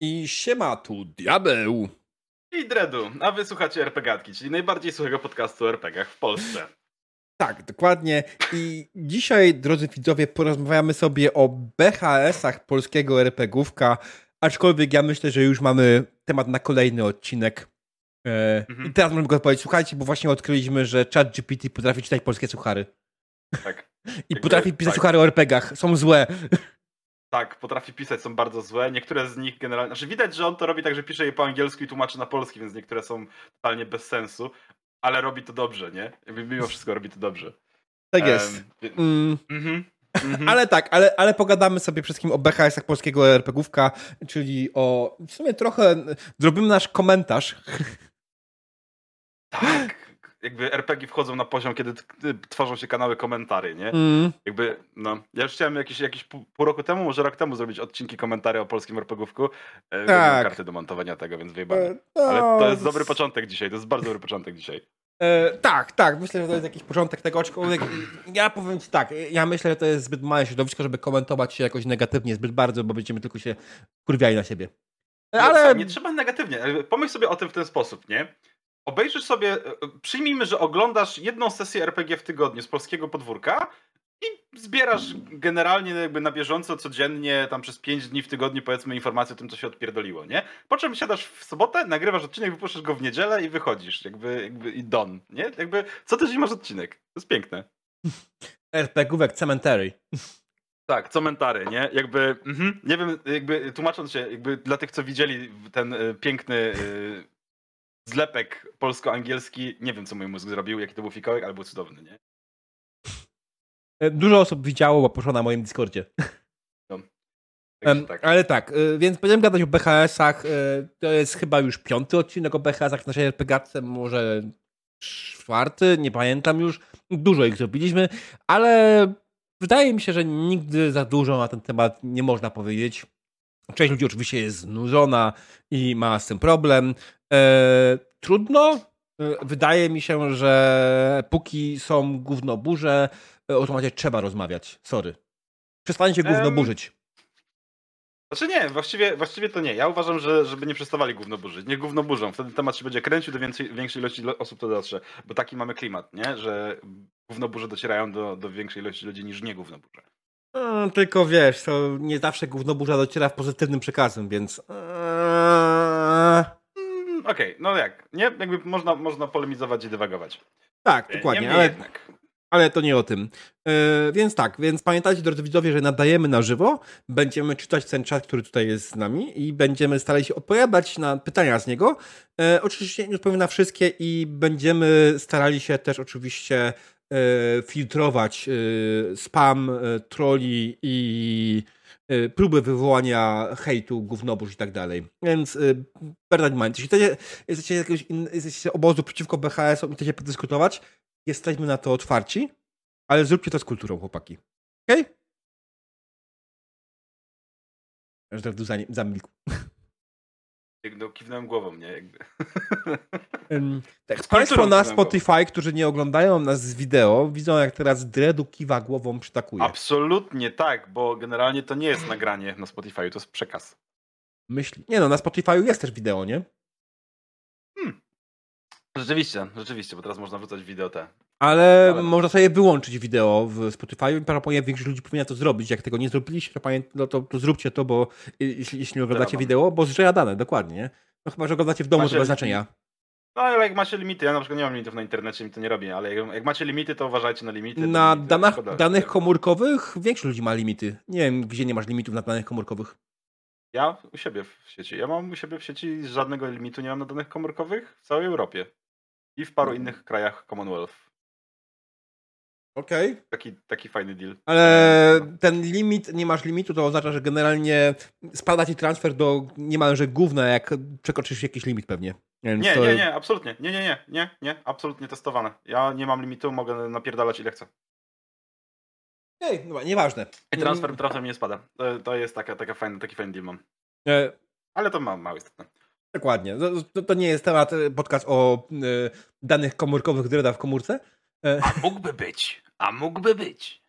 I siema tu diabeł. I Dredu, a wy słuchacie RPGatki, czyli najbardziej suchego podcastu o RPGach w Polsce. Tak, dokładnie. I dzisiaj, drodzy widzowie, porozmawiamy sobie o BHS-ach polskiego RPGówka, aczkolwiek ja myślę, że już mamy temat na kolejny odcinek. E, mhm. I teraz możemy go powiedzieć, słuchajcie, bo właśnie odkryliśmy, że ChatGPT potrafi czytać polskie suchary. Tak. I potrafi pisać tak. suchary o RPGach. Są złe. Tak, potrafi pisać, są bardzo złe. Niektóre z nich generalnie. Znaczy widać, że on to robi tak, że pisze je po angielsku i tłumaczy na polski, więc niektóre są totalnie bez sensu, ale robi to dobrze, nie? Mimo wszystko robi to dobrze. Tak jest. Um, mm. Mm-hmm. Ale tak, ale, ale pogadamy sobie wszystkim o BHS-ach polskiego RPGówka, czyli o w sumie trochę zrobimy nasz komentarz. Tak jakby RPG wchodzą na poziom, kiedy tworzą się kanały komentarzy, nie? Mm. Jakby, no, ja już chciałem jakiś, jakiś pół, roku temu, może rok temu zrobić odcinki komentarzy o polskim RPGówku. E, tak. karty do montowania tego, więc wyjebane. E, no. Ale to jest dobry początek dzisiaj, to jest bardzo dobry początek dzisiaj. E, tak, tak, myślę, że to jest jakiś początek tego, aczkolwiek ja powiem ci tak, ja myślę, że to jest zbyt małe środowisko, żeby komentować się jakoś negatywnie zbyt bardzo, bo będziemy tylko się kurwiali na siebie. Ale... Nie, nie trzeba negatywnie, pomyśl sobie o tym w ten sposób, nie? Obejrzysz sobie, e, e, przyjmijmy, że oglądasz jedną sesję RPG w tygodniu z polskiego podwórka i zbierasz generalnie jakby na bieżąco, codziennie, tam przez 5 dni w tygodniu powiedzmy informacje o tym, co się odpierdoliło, nie? Po czym siadasz w sobotę, nagrywasz odcinek, wypuszczasz go w niedzielę i wychodzisz, jakby, jakby i don, nie? Jakby co tydzień masz odcinek. To jest piękne. RPGówek Cemetery. Tak, cementary, nie? Jakby, mhm, nie wiem, jakby tłumacząc się, jakby dla tych, co widzieli ten y, piękny y, zlepek polsko-angielski. Nie wiem, co mój mózg zrobił, jaki to był fikołek, ale był cudowny, nie? E, dużo osób widziało, bo poszło na moim Discordzie. No. Um, tak. Ale tak, e, więc będziemy gadać o BHS-ach. E, to jest chyba już piąty odcinek o BHS-ach w naszej RPGatce, może czwarty, nie pamiętam już. Dużo ich zrobiliśmy, ale wydaje mi się, że nigdy za dużo na ten temat nie można powiedzieć. Część ludzi oczywiście jest znużona i ma z tym problem. E, trudno. E, wydaje mi się, że póki są gównoburze, e, o temacie trzeba rozmawiać. Sorry. Przestańcie gówno burzyć. Znaczy nie, właściwie, właściwie to nie. Ja uważam, że żeby nie przestawali gówno burzyć. Nie gówno burzą. Wtedy temat się będzie kręcił, do więcej, większej ilości osób to dotrze. Bo taki mamy klimat, nie? Że gówno burze docierają do, do większej ilości ludzi niż nie gówno burze. No, tylko wiesz, to nie zawsze gówno burza dociera w pozytywnym przekazem, więc... Okej, okay, no jak, nie? Jakby można, można polemizować i dywagować. Tak, dokładnie, ale, jednak. ale to nie o tym. Yy, więc tak, więc pamiętajcie, drodzy widzowie, że nadajemy na żywo, będziemy czytać ten czat, który tutaj jest z nami i będziemy starali się odpowiadać na pytania z niego. Yy, oczywiście nie odpowiem na wszystkie i będziemy starali się też oczywiście filtrować spam, troli i próby wywołania hejtu, gównobóż i tak dalej. Więc that mind. Jeśli jesteście, jakiegoś in, jesteście obozu przeciwko BHS-om i chcecie podyskutować, jesteśmy na to otwarci, ale zróbcie to z kulturą, chłopaki. Okej? Okay? Aż tak zamilkł. No, kiwnąłem głową, nie? Jakby. Tak, Państwo na Spotify, którzy nie oglądają nas z wideo, widzą jak teraz Dredu kiwa głową, przytakuje. Absolutnie tak, bo generalnie to nie jest nagranie na Spotify, to jest przekaz. Myśli. Nie no, na Spotify jest też wideo, nie? Hmm. Rzeczywiście, rzeczywiście, bo teraz można wrzucać wideo te. Ale, Ale można sobie wyłączyć wideo w Spotify i prawdopodobnie większość ludzi powinna to zrobić. Jak tego nie zrobiliście, to, no to, to zróbcie to, bo jeśli, jeśli nie oglądacie wideo, bo zżera dane, dokładnie, nie? No chyba, że oglądacie w domu, to bez znaczenia. No ale jak macie limity, ja na przykład nie mam limitów na internecie, mi to nie robi, ale jak, jak macie limity, to uważajcie na limity. Na limity, danach, danych komórkowych większość ludzi ma limity. Nie wiem, gdzie nie masz limitów na danych komórkowych. Ja u siebie w sieci. Ja mam u siebie w sieci żadnego limitu nie mam na danych komórkowych w całej Europie. I w paru innych krajach Commonwealth. Okej. Okay. Taki, taki fajny deal. Ale ten limit, nie masz limitu, to oznacza, że generalnie spada ci transfer do niemalże gówna, jak przekroczysz jakiś limit pewnie. Więc nie, to... nie, nie, absolutnie. Nie, nie, nie, nie, nie, absolutnie testowane. Ja nie mam limitu, mogę napierdalać ile chcę. Ej, no, nieważne. I transfer, transfer mi nie spada. To, to jest taka, taka fajna, taki fajny deal mam. E... Ale to ma mało istotne. Dokładnie. To, to, nie jest temat e, podcast o y, danych komórkowych Dreda w komórce. E... A mógłby być. A mógłby być.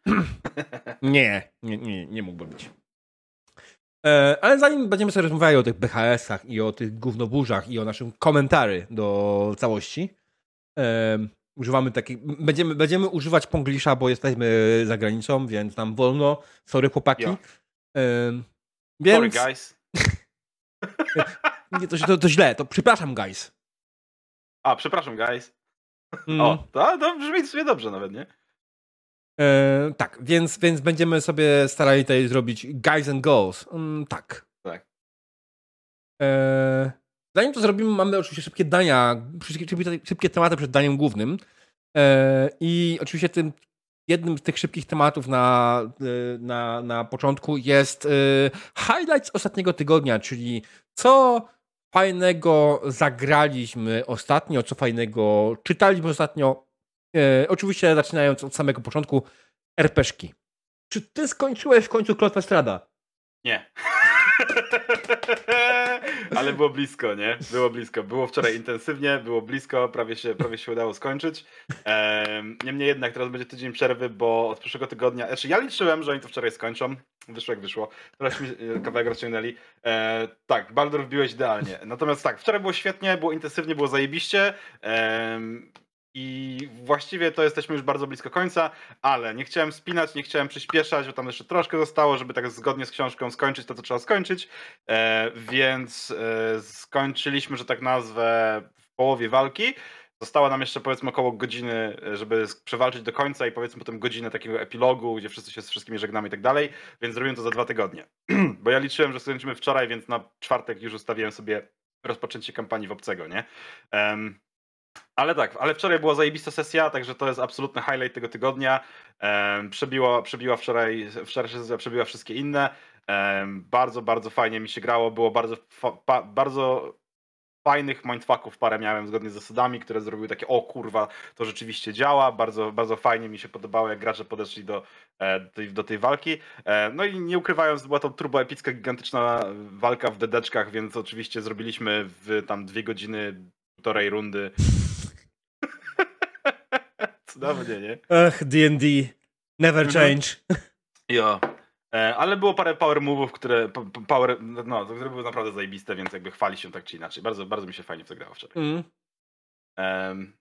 nie, nie, nie, nie mógłby być. E, ale zanim będziemy sobie rozmawiali o tych BHS-ach i o tych gównoburzach i o naszym komentarzy do całości, e, używamy takich, będziemy, będziemy używać ponglisza, bo jesteśmy za granicą, więc nam wolno. Sorry chłopaki. E, więc... Sorry, guys. Nie, to, to, to źle, to przepraszam, guys. A, przepraszam, guys. Mm. O, to, to brzmi sobie dobrze nawet, nie? E, tak, więc, więc będziemy sobie starali tutaj zrobić guys and girls. Mm, tak. Tak. E, zanim to zrobimy, mamy oczywiście szybkie dania, szybkie, szybkie tematy przed daniem głównym. E, I oczywiście tym jednym z tych szybkich tematów na, e, na, na początku jest e, highlights ostatniego tygodnia, czyli co fajnego zagraliśmy ostatnio, co fajnego czytaliśmy ostatnio. E, oczywiście zaczynając od samego początku, RPszki. Czy ty skończyłeś w końcu Klotwa Strada? Nie. Ale było blisko, nie? Było blisko. Było wczoraj intensywnie, było blisko, prawie się, prawie się udało skończyć. Ehm, niemniej jednak teraz będzie tydzień przerwy, bo od przyszłego tygodnia, znaczy ja liczyłem, że oni to wczoraj skończą. Wyszło jak wyszło. Teraz mi e, kawałek rozciągnęli. E, tak, Baldur wbiłeś idealnie. Natomiast tak, wczoraj było świetnie, było intensywnie, było zajebiście. Ehm, i właściwie to jesteśmy już bardzo blisko końca, ale nie chciałem spinać, nie chciałem przyspieszać, bo tam jeszcze troszkę zostało, żeby tak zgodnie z książką skończyć to, co trzeba skończyć. E, więc e, skończyliśmy, że tak nazwę, w połowie walki. Została nam jeszcze powiedzmy około godziny, żeby przewalczyć do końca i powiedzmy potem godzinę takiego epilogu, gdzie wszyscy się z wszystkimi żegnamy i tak dalej, więc zrobiłem to za dwa tygodnie. bo ja liczyłem, że skończymy wczoraj, więc na czwartek już ustawiłem sobie rozpoczęcie kampanii w obcego, nie? Um, ale tak, ale wczoraj była zajebista sesja, także to jest absolutny highlight tego tygodnia. Um, przebiła, przebiła wczoraj, wczoraj sesja przebiła wszystkie inne. Um, bardzo, bardzo fajnie mi się grało. Było bardzo, fa, bardzo fajnych mindfucków parę miałem zgodnie z zasadami, które zrobiły takie, o kurwa, to rzeczywiście działa. Bardzo, bardzo fajnie mi się podobało, jak gracze podeszli do, e, do, tej, do tej walki. E, no i nie ukrywając, była to turbo epicka, gigantyczna walka w dedeczkach, więc oczywiście zrobiliśmy w tam dwie godziny, półtorej rundy Cudownie, nie? Ach, D&D. Never Mhm. change. Jo. E, ale było parę power move'ów, które power, no, które były naprawdę zajebiste, więc jakby chwali się tak czy inaczej. Bardzo, bardzo mi się fajnie w to grało wczoraj. Mm. Um,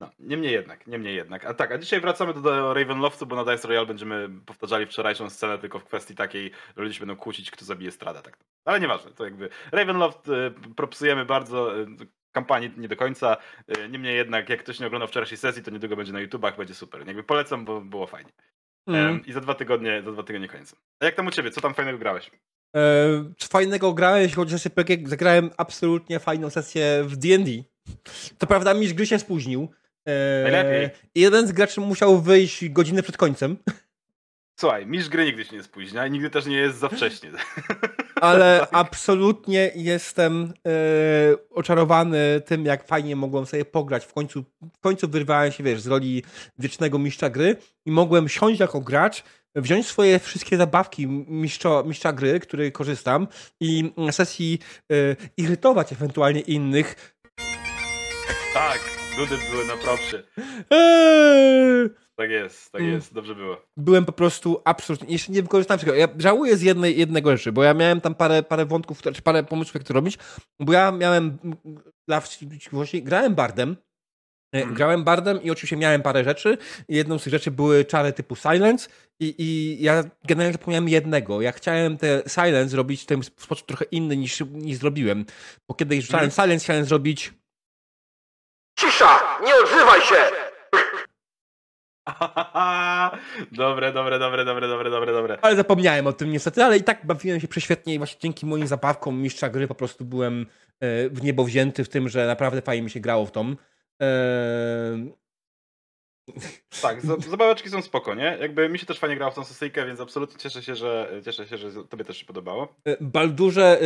no, niemniej jednak, niemniej jednak. A tak, a dzisiaj wracamy do, do Ravenloftu, bo na Dice Royale będziemy powtarzali wczorajszą scenę tylko w kwestii takiej, że ludzie się będą kłócić, kto zabije Strada. Tak. Ale nieważne, to jakby Ravenloft y, propsujemy bardzo, y, kampanii nie do końca. Y, niemniej jednak, jak ktoś nie oglądał wczorajszej sesji, to niedługo będzie na YouTubach, będzie super. Jakby polecam, bo było fajnie. Mm. I za dwa tygodnie, za dwa tygodnie końca. A jak tam u ciebie? Co tam fajnego grałeś? E, co fajnego grałem, jeśli chodzi o sesję PG, zagrałem absolutnie fajną sesję w D&D. To prawda, mistrz gry się spóźnił. E, Najlepiej. I jeden z graczy musiał wyjść godzinę przed końcem, Słuchaj, mistrz gry nigdy się nie spóźnia i nigdy też nie jest za wcześnie. ale absolutnie jestem e, oczarowany tym, jak fajnie mogłem sobie pograć. W końcu, w końcu wyrwałem się, wiesz, z roli wiecznego mistrza gry i mogłem siąść jako gracz, wziąć swoje wszystkie zabawki mistrza, mistrza gry, który korzystam i na sesji e, irytować ewentualnie innych. tak, dudy były na propsie. Eee! Tak jest, tak Mm. jest, dobrze było. byłem po prostu absolutnie, jeszcze nie wykorzystałem wszystkiego. Ja żałuję z jednej, jednego rzeczy, bo ja miałem tam parę, parę wątków, czy parę pomysłów, jak to robić, bo ja miałem, dla wściekłości, grałem bardem, E, Mhm. Grałem bardem i oczywiście miałem parę rzeczy. Jedną z tych rzeczy były czary typu silence i, i ja generalnie zapomniałem jednego. Ja chciałem te silence zrobić w ten sposób trochę inny niż, niż zrobiłem. Bo kiedy rzucałem Mhm. silence, chciałem zrobić Cisza! Nie odzywaj się! dobre, dobre, dobre, dobre, dobre, dobre, dobre. Ale zapomniałem o tym niestety, ale i tak bawiłem się prześwietnie i właśnie dzięki moim zabawkom mistrza gry po prostu byłem e, w niebo wzięty w tym, że naprawdę fajnie mi się grało w tą. Tak, za- zabaweczki są spoko, nie? Jakby mi się też fajnie grało w tą sesyjkę, więc absolutnie cieszę się, że cieszę się, że tobie też się podobało. e, Baldurze,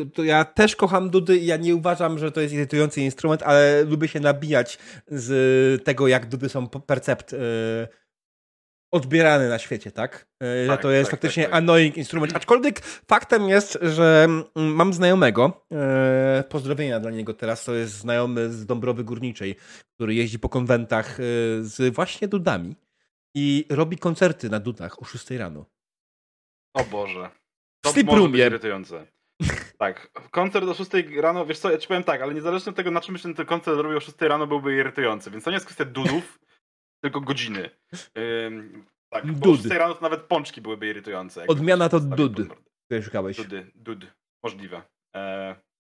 e, to ja też kocham dudy i ja nie uważam, że to jest irytujący instrument, ale lubię się nabijać z tego, jak dudy są percept e, odbierane na świecie, tak? E, Że Tak, to jest tak, faktycznie tak, tak. annoying instrument. Aczkolwiek faktem jest, że mm, mam znajomego, e, pozdrowienia dla niego teraz, to jest znajomy z Dąbrowy Górniczej, który jeździ po konwentach e, z właśnie dudami i robi koncerty na dudach o 6 rano. O Boże. To Sleep może być irytujące. Tak, koncert o 6 rano, wiesz co, ja ci powiem tak, ale niezależnie od tego, na czym się ten koncert robił o 6 rano, byłby irytujący, więc to nie jest kwestia dudów, tylko godziny. Ym, tak, bo Dud. 6 rano to nawet pączki byłyby irytujące. Odmiana to dud. pod mordę. Które szukałeś. Dudy, dud, możliwe. E,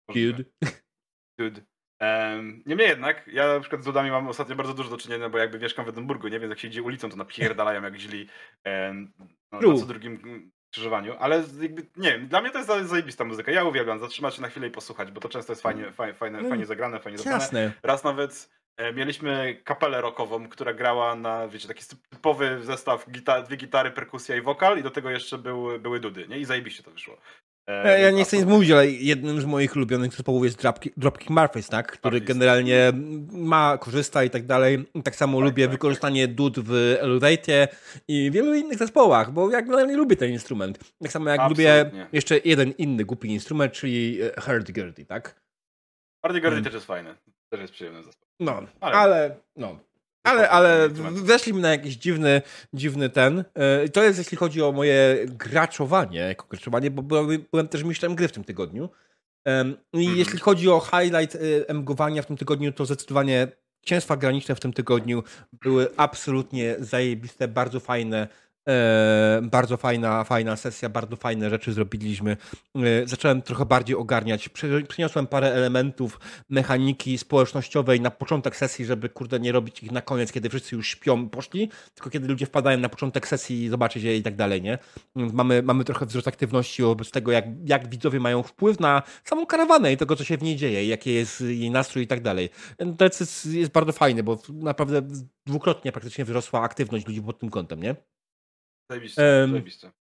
możliwe. Dude. Dude. Em, Niemniej jednak, ja na przykład z dudami mam ostatnio bardzo dużo do czynienia, bo jakby mieszkam w Edynburgu, nie? Więc jak się idzie ulicą, to napierdalają jak źli em, no, na co drugim mm, skrzyżowaniu. Ale jakby, nie wiem, dla mnie to jest za- zajebista muzyka. Ja uwielbiam zatrzymać się na chwilę i posłuchać, bo to często jest fajnie, fajnie, fajnie, Mm. fajnie zagrane, fajnie zagrane. Jasne. Raz nawet mieliśmy kapelę rockową, która grała na, wiecie, taki typowy zestaw, gita dwie gitary, perkusja i wokal i do tego jeszcze był, były dudy, nie? I zajebiście to wyszło. E, E, Ja nie chcę nic mówić, ale jednym z moich ulubionych zespołów jest Dropkick, Murphys, tak? Który Murphys. generalnie ma, korzysta i tak dalej. Tak samo Tak, lubię tak, wykorzystanie dud w Elevate i wielu innych zespołach, bo ja generalnie lubię ten instrument. Tak samo jak Absolutnie. lubię jeszcze jeden inny głupi instrument, czyli e, hurdy-gurdy, tak? Hardy Gurdy Mm. też jest fajny. Też jest przyjemny zespół. No, Ale- ale, no. Ale, ale weszliśmy na jakiś dziwny, dziwny ten. E, To jest jeśli chodzi o moje graczowanie, jako graczowanie, bo byłem, byłem też mistrzem gry w tym tygodniu. I Mhm. jeśli chodzi o highlight e, MGowania w tym tygodniu, to zdecydowanie księstwa graniczne w tym tygodniu były absolutnie zajebiste, bardzo fajne. Bardzo fajna, fajna sesja, bardzo fajne rzeczy zrobiliśmy. Zacząłem trochę bardziej ogarniać. Przy- Przyniosłem parę elementów mechaniki społecznościowej na początek sesji, żeby kurde nie robić ich na koniec, kiedy wszyscy już śpią, poszli, tylko kiedy ludzie wpadają na początek sesji i zobaczyć je i tak dalej, nie? Mamy, mamy trochę wzrost aktywności wobec tego, jak, jak widzowie mają wpływ na samą karawanę i tego, co się w niej dzieje, jaki jest jej nastrój i tak dalej. To jest, jest bardzo fajne, bo naprawdę dwukrotnie praktycznie wzrosła aktywność ludzi pod tym kątem, nie? Zajebiście, Em, zajebiście.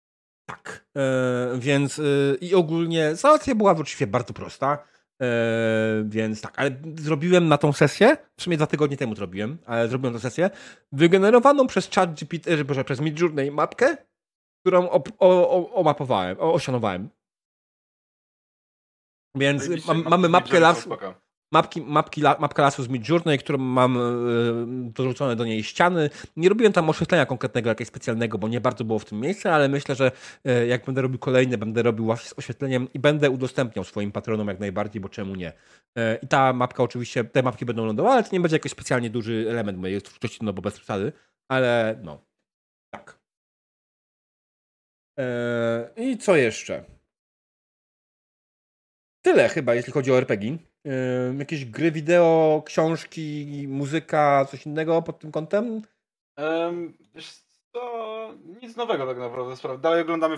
Tak. E, więc e, i ogólnie załatwia była oczywiście bardzo prosta. E, więc tak, ale zrobiłem na tą sesję, w sumie dwa tygodnie temu zrobiłem, ale zrobiłem tę sesję, wygenerowaną przez chat GPT, e, proszę, przez Midjourney mapkę, którą o, o, omapowałem, o, osianowałem. Więc mam, mamy mapkę lasu. Mapki, mapki, mapka lasu z Midjourney, którą mam e, dorzucone do niej ściany. Nie robiłem tam oświetlenia konkretnego, jakiegoś specjalnego, bo nie bardzo było w tym miejscu, ale myślę, że e, jak będę robił kolejne, będę robił właśnie z oświetleniem i będę udostępniał swoim patronom jak najbardziej, bo czemu nie. E, I ta mapka oczywiście, te mapki będą lądowały, ale to nie będzie jakiś specjalnie duży element mojej twórczości, no bo bez przesady, ale no, tak. E, I co jeszcze? Tyle chyba, jeśli chodzi o RPG. Jakieś gry wideo, książki, muzyka, coś innego pod tym kątem? Um, wiesz co, nic nowego tak naprawdę. Dalej oglądamy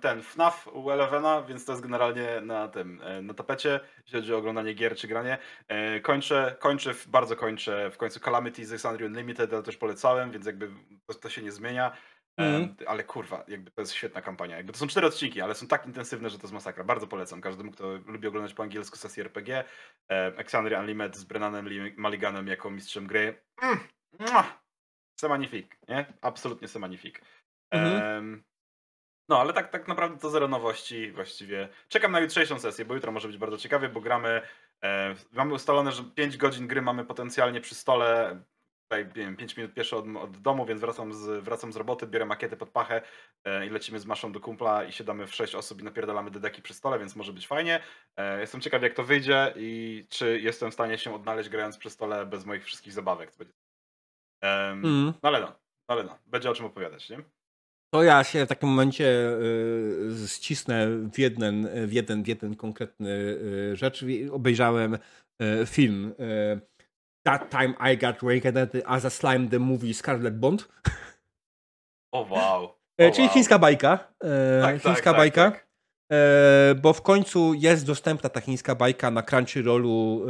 ten FNAF u Elevena, więc to jest generalnie na tym, e, na tapecie, jeśli chodzi o oglądanie gier czy granie. E, Kończę, kończę, bardzo kończę w końcu Calamity z Exandria Unlimited, ale też polecałem, więc jakby to, to się nie zmienia. Mhm. Ale kurwa, jakby to jest świetna kampania. Jakby to są cztery odcinki, ale są tak intensywne, że to jest masakra. Bardzo polecam każdemu, kto lubi oglądać po angielsku sesję RPG. Exandria Unlimited z Brennanem Mulliganem jako mistrzem gry. Mm. Semanifik, nie? Absolutnie semanifik. Mhm. Em, no, ale tak, tak naprawdę to zero nowości właściwie. Czekam na jutrzejszą sesję, bo jutro może być bardzo ciekawie, bo gramy. E, mamy ustalone, że 5 godzin gry mamy potencjalnie przy stole. Tutaj, nie wiem, 5 minut pieszo od, od domu, więc wracam z, wracam z roboty, biorę makiety pod pachę e, i lecimy z Maszą do kumpla i siadamy w 6 osób i napierdalamy dedeki przy stole, więc może być fajnie. E, jestem ciekaw, jak to wyjdzie i czy jestem w stanie się odnaleźć grając przy stole bez moich wszystkich zabawek. Em, Mm. no ale no, no ale no, będzie o czym opowiadać, nie? To ja się w takim momencie y, ścisnę w jeden, w jeden, w jeden konkretny y, rzecz. Obejrzałem y, film That Time I Got Reincarnated as a Slime the Movie Scarlet Bond, O wow. E, O, czyli wow. chińska bajka. E, Tak, tak, chińska tak, bajka. tak. E, bo w końcu jest dostępna ta chińska bajka na Crunchyrollu, e,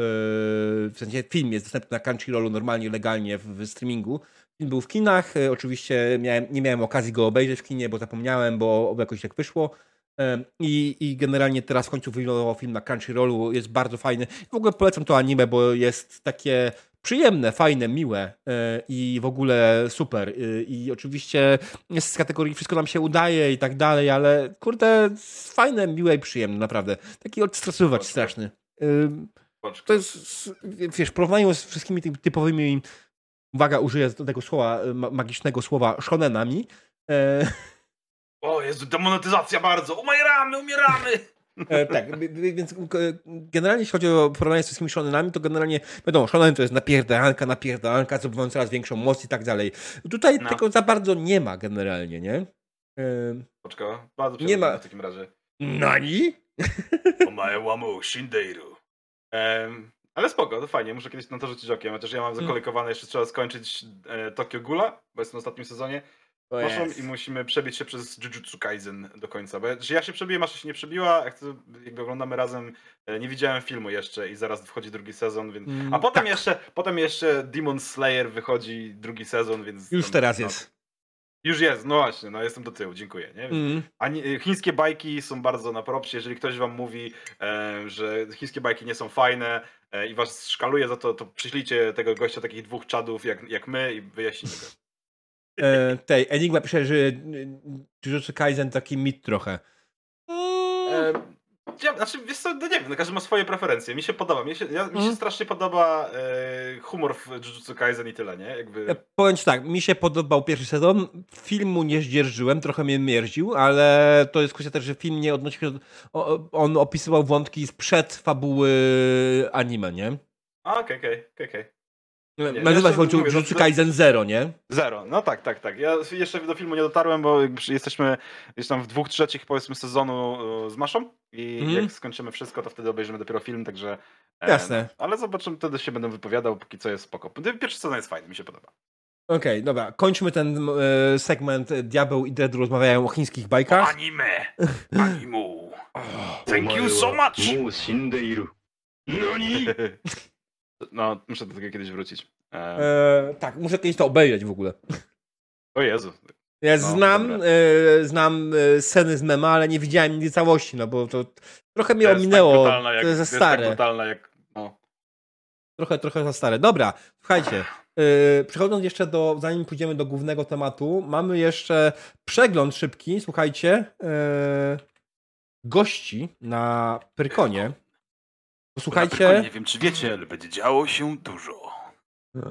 w sensie film jest dostępny na Crunchyrollu normalnie, legalnie w, w streamingu. Film był w kinach, e, oczywiście miałem, nie miałem okazji go obejrzeć w kinie, bo zapomniałem, bo jakoś tak wyszło. I, I generalnie teraz w końcu wylądował film na Crunchyrollu, jest bardzo fajny. W ogóle polecam to anime, bo jest takie przyjemne, fajne, miłe e, i w ogóle super. E, I oczywiście jest z kategorii wszystko nam się udaje i tak dalej, ale kurde, fajne, miłe i przyjemne, naprawdę. Taki odstresować Spoko. straszny. To jest, wiesz, w porównaniu z wszystkimi tymi typowymi, uwaga, użyję tego słowa, ma- magicznego słowa, shonenami, e, O Jezu, demonetyzacja bardzo! Umieramy, umieramy! E, tak, więc generalnie jeśli chodzi o porównanie z wszystkimi shonenami, to generalnie wiadomo, shonen to jest napierdalanka, napierdalanka, zdobywając coraz większą moc i tak dalej. Tutaj No. tego za bardzo nie ma generalnie, nie? E, Poczko, bardzo Nie ma- w takim razie. Nani? Omae wamu shindeiru. Ale spoko, to fajnie, muszę kiedyś na to rzucić okiem, chociaż ja mam zakolejkowane, jeszcze trzeba skończyć e, Tokyo Ghoula, bo jestem w ostatnim sezonie. Jest. i musimy przebić się przez Jujutsu Kaisen do końca, bo ja, się przebiję, Masza się nie przebiła, jak to jakby oglądamy razem, e, nie widziałem filmu jeszcze i zaraz wchodzi drugi sezon, więc... Mm, A potem tak. jeszcze, potem jeszcze Demon Slayer wychodzi drugi sezon, więc... Już tam- teraz no, jest. Już jest, no właśnie, no jestem do tyłu, dziękuję, nie? Mm. ani, chińskie bajki są bardzo na propsie. Jeżeli ktoś wam mówi, e, że chińskie bajki nie są fajne e, i was szkaluje za to, to przyślijcie tego gościa takich dwóch czadów jak, jak my i wyjaśnimy go. E, tej, Enigma pisze, że y, Jujutsu Kaisen taki mit trochę. E, ja, znaczy, wiesz co, no nie wiem, no każdy ma swoje preferencje. Mi się podoba, mi się, ja, mi się Mhm. strasznie podoba e, humor w Jujutsu Kaisen i tyle, nie? Jakby... Ja powiem ci tak, mi się podobał pierwszy sezon, filmu nie zdzierżyłem, trochę mnie mierził, ale to jest kwestia też, że film nie odnosił się, do, o- on opisywał wątki sprzed fabuły anime, nie? A, okej, okej, okej, okej. Nie, Nazywa się w końcu Jujutsu Kaisen Zero, nie? Zero, no tak, tak, tak. Ja jeszcze do filmu nie dotarłem, bo jesteśmy gdzieś tam w dwóch trzecich, powiedzmy, sezonu y, z Maszą i mm. jak skończymy wszystko, to wtedy obejrzymy dopiero film, także... Jasne. Ale zobaczymy, wtedy się będę wypowiadał, póki co jest spoko. Pierwszy sezon jest fajny, mi się podoba. Okej, okay, dobra. Kończmy ten e, segment e, Diabeł i Dread rozmawiają o chińskich bajkach. Anime! Animu! Thank you so much! No, muszę do tego kiedyś wrócić. E, E, tak, muszę kiedyś to obejrzeć w ogóle. o Jezu. Ja No, znam, e, znam e, sceny z mema, ale nie widziałem nigdy całości, no bo to trochę mnie To tak ominęło. brutalna jak, to jest za jest tak stare. jak... No. Trochę, trochę za stare. Dobra, słuchajcie. Yy, przechodząc jeszcze do, zanim pójdziemy do głównego tematu, mamy jeszcze przegląd szybki, słuchajcie, yy, gości na Pyrkonie. Posłuchajcie. Nie wiem, czy wiecie, ale będzie działo się dużo. Yy,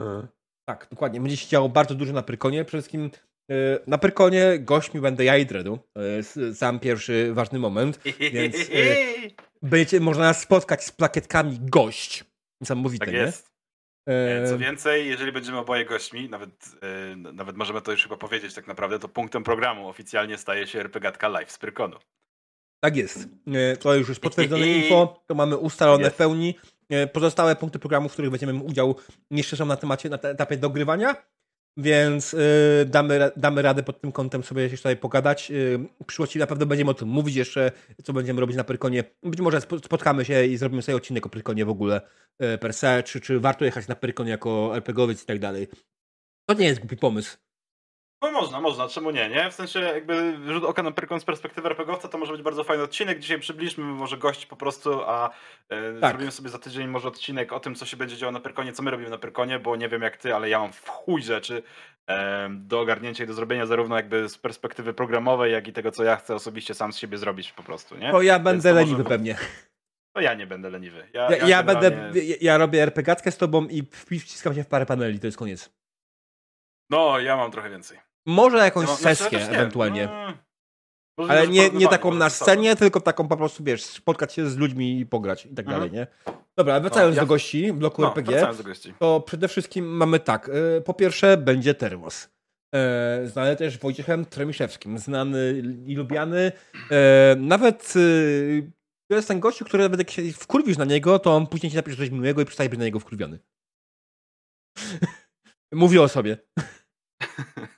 tak, dokładnie. Będzie się działo bardzo dużo na Pyrkonie. Przede wszystkim yy, na Pyrkonie gośćmi będę ja i Dredu. Jest sam pierwszy ważny moment. Więc, e, Będziecie można nas spotkać z plakietkami gość. Niesamowite, tak nie? jest. E, Yy, Co więcej, jeżeli będziemy oboje gośćmi, nawet, e, nawet możemy to już chyba powiedzieć tak naprawdę, to punktem programu oficjalnie staje się RPGatka Live z Pyrkonu. Tak jest. E, To już jest potwierdzone info, to mamy ustalone w pełni. E, Pozostałe punkty programu, w których będziemy udział, jeszcze są na temacie, na etapie dogrywania, więc e, damy, damy radę pod tym kątem sobie jeszcze tutaj pogadać. W przyszłości na pewno będziemy o tym mówić jeszcze, co będziemy robić na Pyrkonie. Być może spo- spotkamy się i zrobimy sobie odcinek o Pyrkonie w ogóle per se, czy, czy warto jechać na Pyrkon jako RPGowiec i tak dalej. To nie jest głupi pomysł. No można, można, czemu nie, nie? W sensie jakby rzut oka na Pyrkon z perspektywy RPGowca to może być bardzo fajny odcinek. Dzisiaj przybliżmy może gości po prostu, a e, Tak. zrobimy sobie za tydzień może odcinek o tym, co się będzie działo na Pyrkonie, co my robimy na Pyrkonie, bo nie wiem jak ty, ale ja mam w chuj rzeczy e, do ogarnięcia i do zrobienia zarówno jakby z perspektywy programowej, jak i tego, co ja chcę osobiście sam z siebie zrobić po prostu, nie? To ja będę leniwy może- pewnie. To ja nie będę leniwy. Ja, Ja, ja będę, generalnie- ja, ja robię RPGackę z tobą i wciskam się w parę paneli, to jest koniec. No, ja mam trochę więcej. Może jakąś Ja mam- znaczy, sesję ewentualnie. mm, może Ale nie, nie taką na scenie, tylko taką po prostu, wiesz, spotkać się z ludźmi i pograć i tak Mhm. dalej, nie? Dobra, wracając ja- do gości bloku No, RPG, gości. to przede wszystkim mamy tak. y, Po pierwsze będzie Termos. E, Znany też Wojciechem Tremiszewskim, znany i lubiany. E, Nawet y, to jest ten gościu, który nawet jak się wkurwisz na niego, to on później ci napisze coś miłego i przestaje być na niego wkurwiony. Mówi o sobie.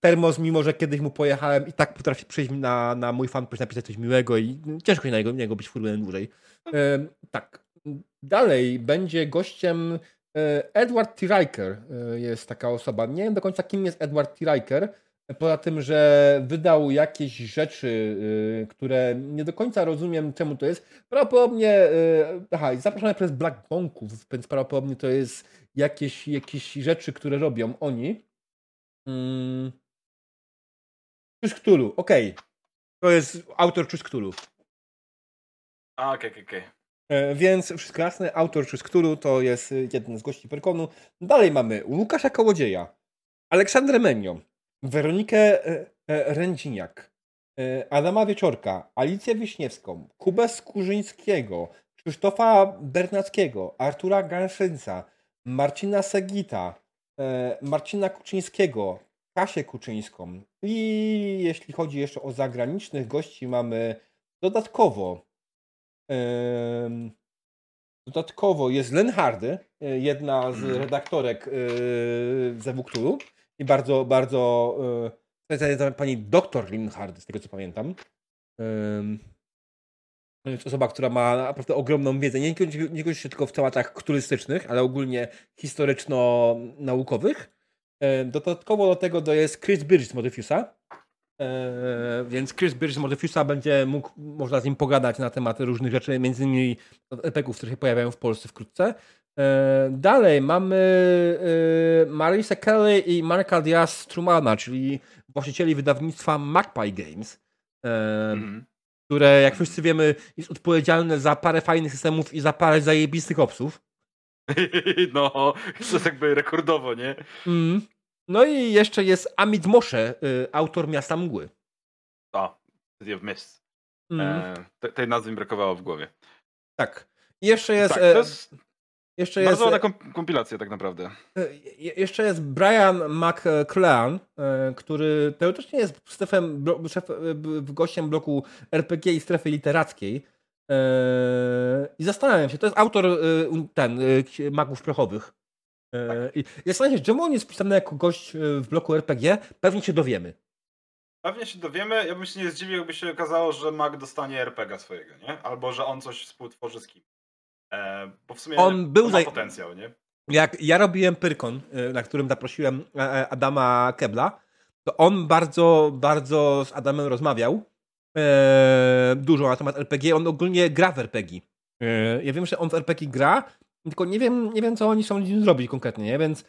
Termos, mimo że kiedyś mu pojechałem i tak potrafi przyjść na, na mój fanpage napisać coś miłego i ciężko na niego, niego być wkurwionym dłużej. Tak. Dalej będzie gościem e, Edward T. Riker e, jest taka osoba. Nie wiem do końca kim jest Edward T. Riker. Poza tym, że wydał jakieś rzeczy, e, które nie do końca rozumiem czemu to jest. Prawdopodobnie, aha, zaproszone przez Black Bonków, więc prawdopodobnie to jest jakieś, jakieś rzeczy, które robią oni. Mm. Czuś Cthulhu, okej. To jest autor Czuś Cthulhu. A, okej, okej, okej. E, Więc wszystko jasne, autor Cthulhu to jest y, jeden z gości Perkonu. Dalej mamy Łukasza Kołodzieja, Aleksandrę Menio, Weronikę e, e, Rędziniak, e, Adama Wieczorka, Alicję Wiśniewską, Kubę Skurzyńskiego, Krzysztofa Bernackiego, Artura Ganszynca, Marcina Segita, e, Marcina Kuczyńskiego, Kasię Kuczyńską. I jeśli chodzi jeszcze o zagranicznych gości, mamy dodatkowo em, dodatkowo jest Len Hardy, e, jedna z redaktorek e, z Ewukturu i bardzo, bardzo e, to jest pani doktor Lynn Hardy, z tego co pamiętam. Jest osoba, która ma naprawdę ogromną wiedzę, nie niekoniecznie tylko w tematach turystycznych, ale ogólnie historyczno-naukowych. E, Dodatkowo do tego to jest Chris Bridges z Modifusa. E, Więc Chris Bridges z Modifusa będzie mógł, można z nim pogadać na temat różnych rzeczy, między innymi epeków, które się pojawiają w Polsce wkrótce. E, Dalej mamy Marisa Kelly i Marka Diaz Trumana, czyli właścicieli wydawnictwa Magpie Games. Mhm. Które, jak wszyscy wiemy, jest odpowiedzialne za parę fajnych systemów i za parę zajebistych opsów. No, to jest jakby rekordowo, nie? Mm. No i jeszcze jest Amit Moshe, y, autor Miasta Mgły. A, of Mist. Mm. E, te, tej nazwy mi brakowało w głowie. Tak. I jeszcze jest, tak, e, jest jeszcze jest, bardzo ładna kom- kompilacja tak naprawdę. e, je- jeszcze jest Brian McClean, e, który teoretycznie jest strefem, blo, szef, e, gościem bloku RPG i strefy literackiej. I zastanawiam się, to jest autor ten, magów prochowych. E, I zastanawiam się, czemu on jest wpisany jako gość w bloku RPG? Pewnie się dowiemy. Pewnie się dowiemy. Ja bym się nie zdziwił, jakby się okazało, że Mag dostanie RPG swojego, nie? Albo że on coś współtworzy z kim. E, bo w sumie On był ma zaj- potencjał, nie? Jak ja robiłem Pyrkon, y, na którym zaprosiłem e, e, Adama Kebla, to on bardzo, bardzo z Adamem rozmawiał. E, dużo na temat RPG. On ogólnie gra w RPG. E, ja wiem, że on w RPG gra, tylko nie wiem, nie wiem co oni są nim zrobić konkretnie, nie? więc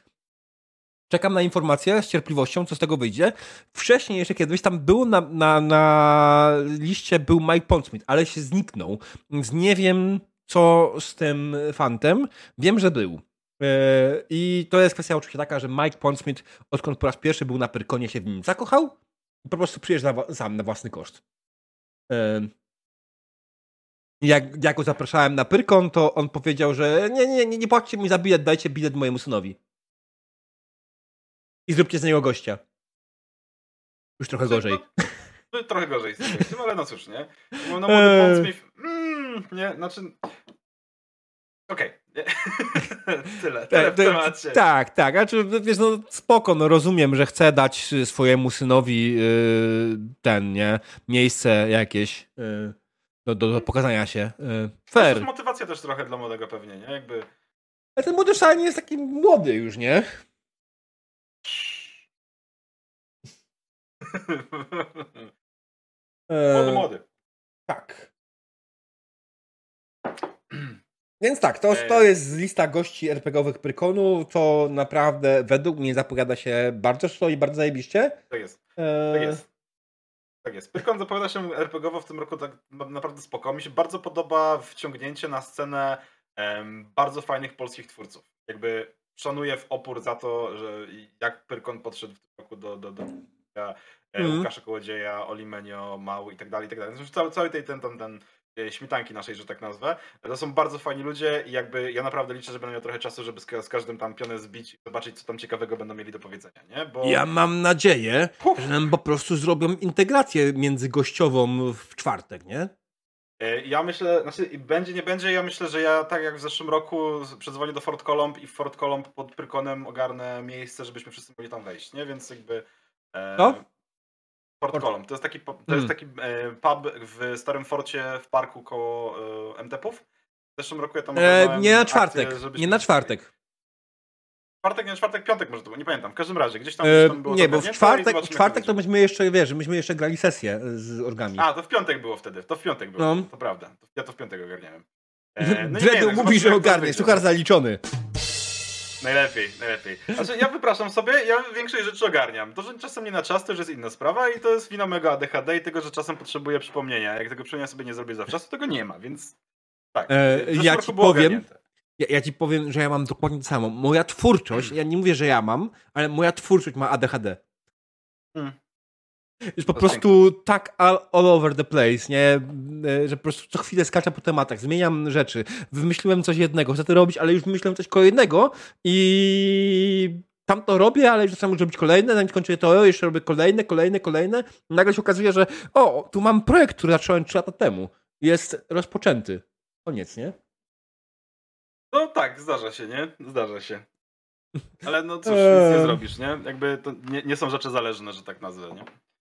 czekam na informacje z cierpliwością, co z tego wyjdzie. Wcześniej jeszcze kiedyś tam był na, na, na liście był Mike Pondsmith, ale się zniknął, więc nie wiem co z tym fantem. Wiem, że był. E, I to jest kwestia oczywiście taka, że Mike Pondsmith, odkąd po raz pierwszy był na Pyrkonie, się w nim zakochał i po prostu przyjeżdża sam na własny koszt. E, Jak, jak go zapraszałem na Pyrkon, to on powiedział, że nie, nie, nie, nie płaccie mi za bilet, dajcie bilet mojemu synowi. I zróbcie z niego gościa. Już trochę gorzej. No, no, trochę gorzej z tym, ale no cóż, nie? No, no młody Pondsmith, mm, nie, znaczy... Okej. nie. Tyle, tyle w to- temacie. Tak, tak. Znaczy, wiesz, no spoko, no rozumiem, że chce dać y, swojemu synowi yy, ten, nie, miejsce jakieś yy, do, do, do pokazania się. Yy, To fair. jest motywacja też trochę dla młodego pewnie, nie? Jakby... Ale ten młody szalenie jest taki młody już, nie? młody, Yy, młody. Tak. Więc tak, to, to jest lista gości RPGowych Prykonu, to naprawdę według mnie zapowiada się bardzo szybko i bardzo zajebiście. Tak jest. Tak jest. Tak jest. Pyrkon zapowiada się RPGowo w tym roku tak na- naprawdę spoko. Mi się bardzo podoba wciągnięcie na scenę em, bardzo fajnych polskich twórców. Jakby szanuję w opór za to, że jak Pyrkon podszedł w tym roku do, do, do e, Mhm. Łukasza Kołodzieja, Olimenio, Mał i tak dalej, i tak dalej. Cały, cały ten, ten, ten e, śmietanki naszej, że tak nazwę. To są bardzo fajni ludzie i jakby ja naprawdę liczę, że będę miał trochę czasu, żeby z, ka- z każdym tam pionę zbić i zobaczyć, co tam ciekawego będą mieli do powiedzenia, nie? Bo... Ja mam nadzieję, że nam po prostu zrobią integrację międzygościową w czwartek, nie? E, Ja myślę, znaczy będzie, nie będzie, ja myślę, że ja tak jak w zeszłym roku przedzwonię do Fort Columb i w Fort Columb pod Prykonem ogarnę miejsce, żebyśmy wszyscy mogli tam wejść, nie? Więc jakby... E, Co? Fort- Columb, to jest taki, to Hmm. jest taki e, pub w Starym Forcie w parku koło e, MTP-ów. W zeszłym roku ja tam E, nie na akcję, czwartek, żebyśmy nie na czwartek. Czwartek, nie na czwartek, piątek może to było, nie pamiętam. W każdym razie, gdzieś tam, E, gdzieś tam było nie, bo w i czwartek, w czwartek to myśmy jeszcze, wiesz, myśmy jeszcze grali sesję z orgami. A, to w piątek było wtedy, to w piątek było, No. to prawda. Ja to w piątek ogarniałem. E, no Dredu wiem, mówi, że ogarnie, suchar zaliczony. Najlepiej, najlepiej. Znaczy, ja wypraszam sobie, ja większość rzeczy ogarniam. To, że czasem nie na czas, to już jest inna sprawa i to jest wina mego ADHD i tego, że czasem potrzebuję przypomnienia. Jak tego przypomnienia sobie nie zrobię zawczasu, tego nie ma, więc tak. E, zeszłym ja ci powiem. Ja, ja ci powiem, że ja mam dokładnie to samo. Moja twórczość, ja nie mówię, że ja mam, ale moja twórczość ma ADHD. Hmm. Jest po prostu tak all, all, over the place, nie? E, że po prostu co chwilę skaczę po tematach, zmieniam rzeczy. Wymyśliłem coś jednego, chcę to robić, ale już wymyśliłem coś kolejnego i tam to robię, ale już czasami muszę robić kolejne, zanim skończę to, jeszcze robię kolejne, kolejne, kolejne. Nagle się okazuje, że o, tu mam projekt, który zacząłem 3 lata temu. Jest rozpoczęty. Koniec, nie? No tak, zdarza się, nie? Zdarza się. Ale no cóż, nic nie zrobisz, nie? Jakby to nie, nie są rzeczy zależne, że tak nazwę, nie?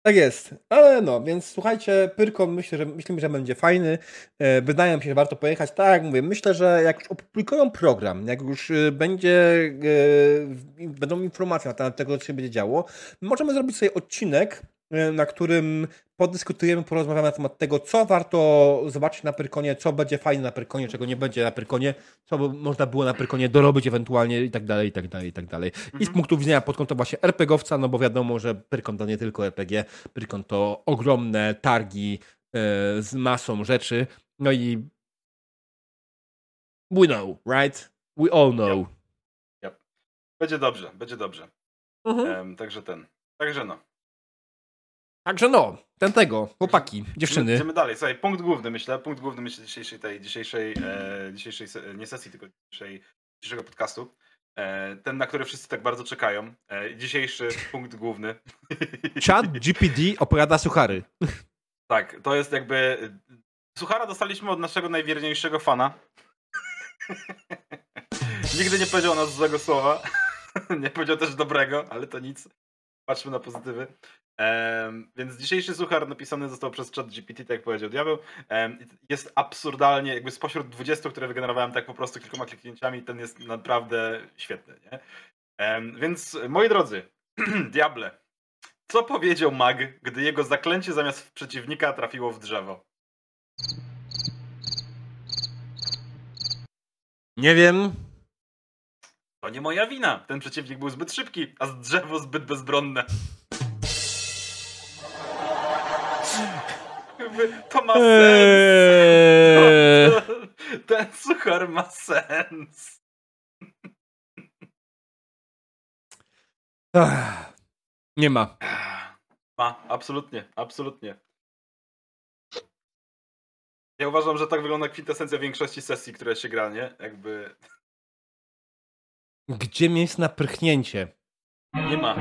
Tak jest, ale no, więc słuchajcie, Pyrkon myślę, że myślimy, że będzie fajny. E, wydaje mi się, że warto pojechać. Tak jak mówię, myślę, że jak już opublikują program, jak już e, będzie, e, będą informacje na temat tego, co się będzie działo, możemy zrobić sobie odcinek na którym podyskutujemy, porozmawiamy na temat tego, co warto zobaczyć na Pyrkonie, co będzie fajne na Pyrkonie, czego nie będzie na Pyrkonie, co by można było na Pyrkonie dorobić ewentualnie i tak dalej, i tak dalej, i tak dalej. I z mhm. punktu widzenia pod kątem właśnie RPGowca, no bo wiadomo, że Pyrkon to nie tylko RPG, Pyrkon to ogromne targi e, z masą rzeczy, no i we know, right? We all know. Yep. Yep. Będzie dobrze, będzie dobrze. Mhm. Um, także ten, także no. Także no, ten tego, chłopaki, dziewczyny. Idziemy dalej. Słuchaj, punkt główny, myślę, punkt główny, myślę, dzisiejszej tej, dzisiejszej, e, dzisiejszej nie sesji, tylko dzisiejszej, dzisiejszego podcastu. E, ten, na który wszyscy tak bardzo czekają. E, dzisiejszy punkt główny. Chat GPD opowiada suchary. Tak, to jest jakby... Suchara dostaliśmy od naszego najwierniejszego fana. Nigdy nie powiedział nas złego słowa. nie powiedział też dobrego, ale to nic. Patrzmy na pozytywy. Um, więc dzisiejszy suchar napisany został przez chat GPT, tak jak powiedział Diabeł. Um, jest absurdalnie, jakby spośród 20, które wygenerowałem tak po prostu kilkoma kliknięciami, ten jest naprawdę świetny. Nie? Um, więc moi drodzy, Diable, co powiedział mag, gdy jego zaklęcie zamiast w przeciwnika trafiło w drzewo? Nie wiem. To nie moja wina. Ten przeciwnik był zbyt szybki, a drzewo zbyt bezbronne. To ma eee. sens. ten suchar ma sens. Nie ma. Ma, absolutnie, absolutnie. Ja uważam, że tak wygląda kwintesencja większości sesji, które się gra, nie? Jakby... Gdzie miejsce na prychnięcie? Nie ma.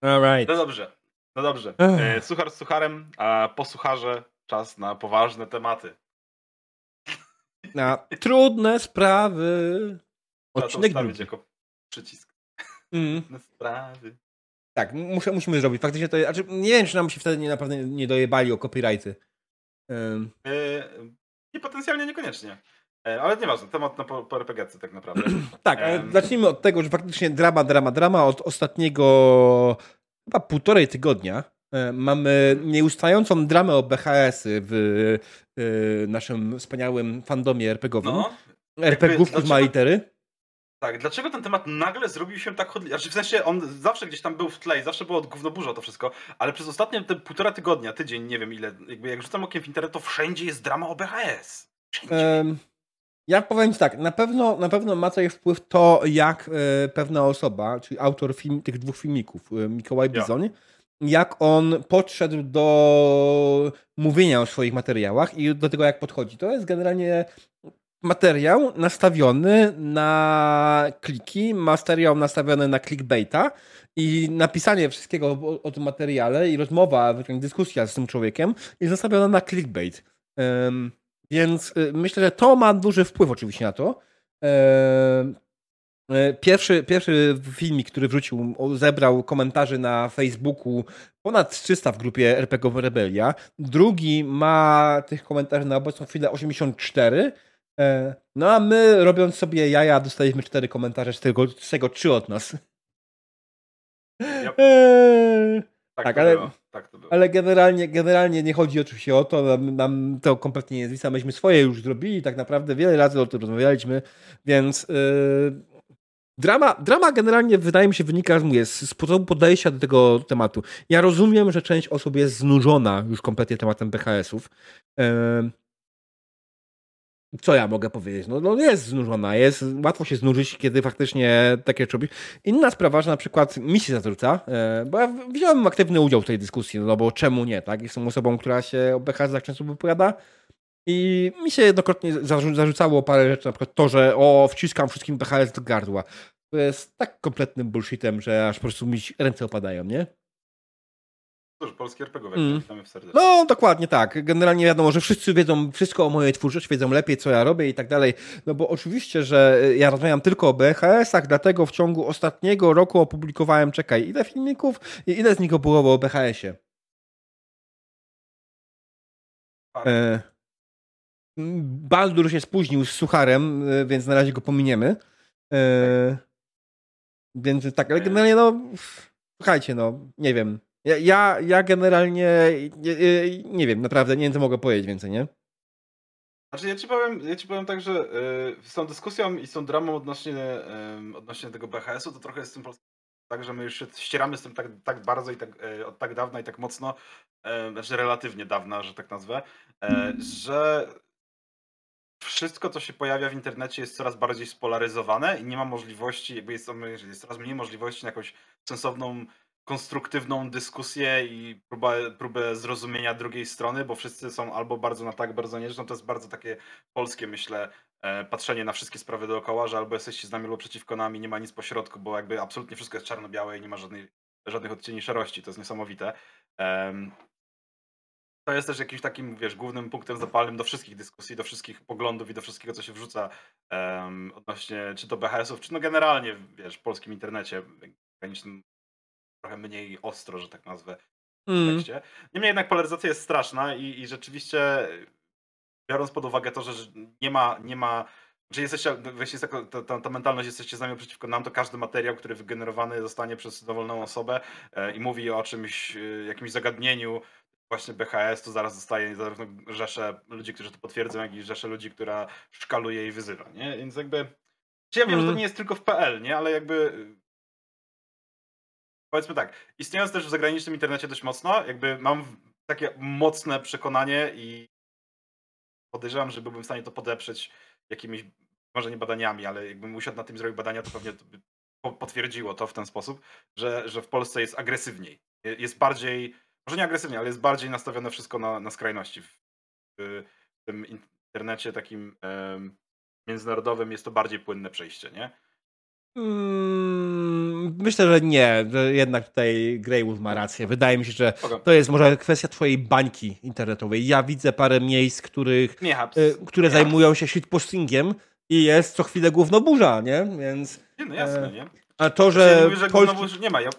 Alright. No dobrze. No dobrze. E, suchar z sucharem, a po sucharze czas na poważne tematy. Na trudne sprawy. Odcinek drugi. jako przycisk. Mm. Trudne sprawy. Tak, muszę, musimy zrobić. Faktycznie to znaczy, nie wiem, czy nam się wtedy nie, naprawdę nie dojebali o copyrighty. Um. Nie potencjalnie niekoniecznie. E, ale nieważne, temat na RPG tak naprawdę. tak, ale um. zacznijmy od tego, że faktycznie drama, drama, drama od ostatniego chyba półtorej tygodnia e, mamy nieustającą dramę o BHS-y w e, naszym wspaniałym fandomie RPGowym. No, RPGówków ma litery. Tak, dlaczego ten temat nagle zrobił się tak chodliwy? Znaczy w sensie on zawsze gdzieś tam był w tle i zawsze było od gównoburza to wszystko, ale przez ostatnie te półtora tygodnia, tydzień, nie wiem ile, jakby jak rzucam okiem w internet, to wszędzie jest drama o BHS. Wszędzie. Um, ja powiem tak, na pewno, na pewno ma coś wpływ to, jak e, pewna osoba, czyli autor film, tych dwóch filmików, e, Mikołaj Bizoń, ja. jak on podszedł do mówienia o swoich materiałach i do tego, jak podchodzi. To jest generalnie materiał nastawiony na kliki, materiał nastawiony na clickbaita i napisanie wszystkiego o, o tym materiale i rozmowa, dyskusja z tym człowiekiem jest nastawiona na clickbait. Um, więc y, myślę, że to ma duży wpływ oczywiście na to. E, e, pierwszy, pierwszy filmik, który wrzucił, zebrał komentarzy na Facebooku ponad 300 w grupie RPG Rebelia. Drugi ma tych komentarzy na obecną chwilę 84. E, no a my, robiąc sobie jaja, dostaliśmy 4 komentarze, z tego, z tego 3 od nas. Yep. Tak, tak ale, było. Tak to było. ale generalnie, generalnie nie chodzi oczywiście o to, nam, nam to kompletnie nie zwisa. Myśmy swoje już zrobili, tak naprawdę wiele razy o tym rozmawialiśmy, więc yy, drama, drama generalnie wydaje mi się wynika mówię, z sposobu podejścia do tego tematu. Ja rozumiem, że część osób jest znużona już kompletnie tematem PHS-ów. Yy, co ja mogę powiedzieć? No, no jest znużona, jest, łatwo się znużyć, kiedy faktycznie takie robi. Inna sprawa, że na przykład mi się zarzuca, e, bo ja wziąłem aktywny udział w tej dyskusji, no bo czemu nie, tak? Jestem osobą, która się o BHS tak często wypowiada i mi się jednokrotnie zarzucało parę rzeczy, na przykład to, że o, wciskam wszystkim BHS do gardła. To jest tak kompletnym bullshitem, że aż po prostu mi ręce opadają, nie? Polski RPGowie, mm. witamy w serdecznie. No, dokładnie tak. Generalnie wiadomo, że wszyscy wiedzą wszystko o mojej twórczości, wiedzą lepiej, co ja robię i tak dalej. No bo oczywiście, że ja rozmawiam tylko o BHS-ach, dlatego w ciągu ostatniego roku opublikowałem, czekaj, ile filmików i ile z nich było o BHS-ie? E, Baldur się spóźnił z sucharem, e, więc na razie go pominiemy. E, tak. Więc tak, ale generalnie no, słuchajcie, no, nie wiem. Ja, ja, ja generalnie nie, nie, wiem, naprawdę nie wiem, co mogę powiedzieć więcej, nie? Znaczy ja ci powiem, ja ci powiem tak, że y, z tą dyskusją i z tą dramą odnośnie, y, odnośnie tego BHS-u, to trochę jest z tym tak, że my już się ścieramy z tym tak, tak bardzo i tak, y, od tak dawna i tak mocno, y, znaczy relatywnie dawna, że tak nazwę, y, że wszystko, co się pojawia w internecie jest coraz bardziej spolaryzowane i nie ma możliwości, jakby jest, jest coraz mniej możliwości na jakąś sensowną konstruktywną dyskusję i próbę, próbę zrozumienia drugiej strony, bo wszyscy są albo bardzo na tak, bardzo nie. Zresztą to jest bardzo takie polskie, myślę, e, patrzenie na wszystkie sprawy dookoła, że albo jesteście z nami, albo przeciwko nami, nie ma nic pośrodku, bo jakby absolutnie wszystko jest czarno-białe i nie ma żadnej, żadnych odcieni szarości. To jest niesamowite. To jest też jakimś takim, wiesz, głównym punktem zapalnym do wszystkich dyskusji, do wszystkich poglądów i do wszystkiego, co się wrzuca odnośnie czy to BHS-ów, czy no generalnie, wiesz, w polskim internecie, trochę mniej ostro, że tak nazwę. Mm. Niemniej jednak polaryzacja jest straszna i, i rzeczywiście biorąc pod uwagę to, że nie ma, nie ma że jesteście, właśnie ta, ta, ta, mentalność, jesteście z nami przeciwko nam, to każdy materiał, który wygenerowany zostanie przez dowolną osobę e, i mówi o czymś, e, jakimś zagadnieniu, właśnie BHS, to zaraz zostaje zarówno rzesze ludzi, którzy to potwierdzą, jak i rzesze ludzi, która szkaluje i wyzywa, nie? Więc jakby, ja wiem, mm. że to mhm. nie jest tylko w PL, nie? Ale jakby powiedzmy tak, istniejąc też w zagranicznym internecie dość mocno, jakby mam takie mocne przekonanie i podejrzewam, że byłbym w stanie to podeprzeć jakimiś, może nie badaniami, ale jakbym usiadł na tym zrobił badania, to pewnie to by potwierdziło to w ten sposób, że, że w Polsce jest agresywniej. Jest bardziej, może nie agresywnie, ale jest bardziej nastawione wszystko na, na skrajności. W, w, tym internecie takim międzynarodowym jest to bardziej płynne przejście, nie? Mm, myślę, że nie. Że jednak tutaj Greywood ma rację. Wydaje mi się, że to jest może kwestia twojej bańki internetowej. Ja widzę parę miejsc, których, y, które nie zajmują się shitpostingiem i jest co chwilę gówno burza, nie? Więc... Nie, no jasne, e, nie? A to, że... Ja mówię, że Polski... nie ma. Ja,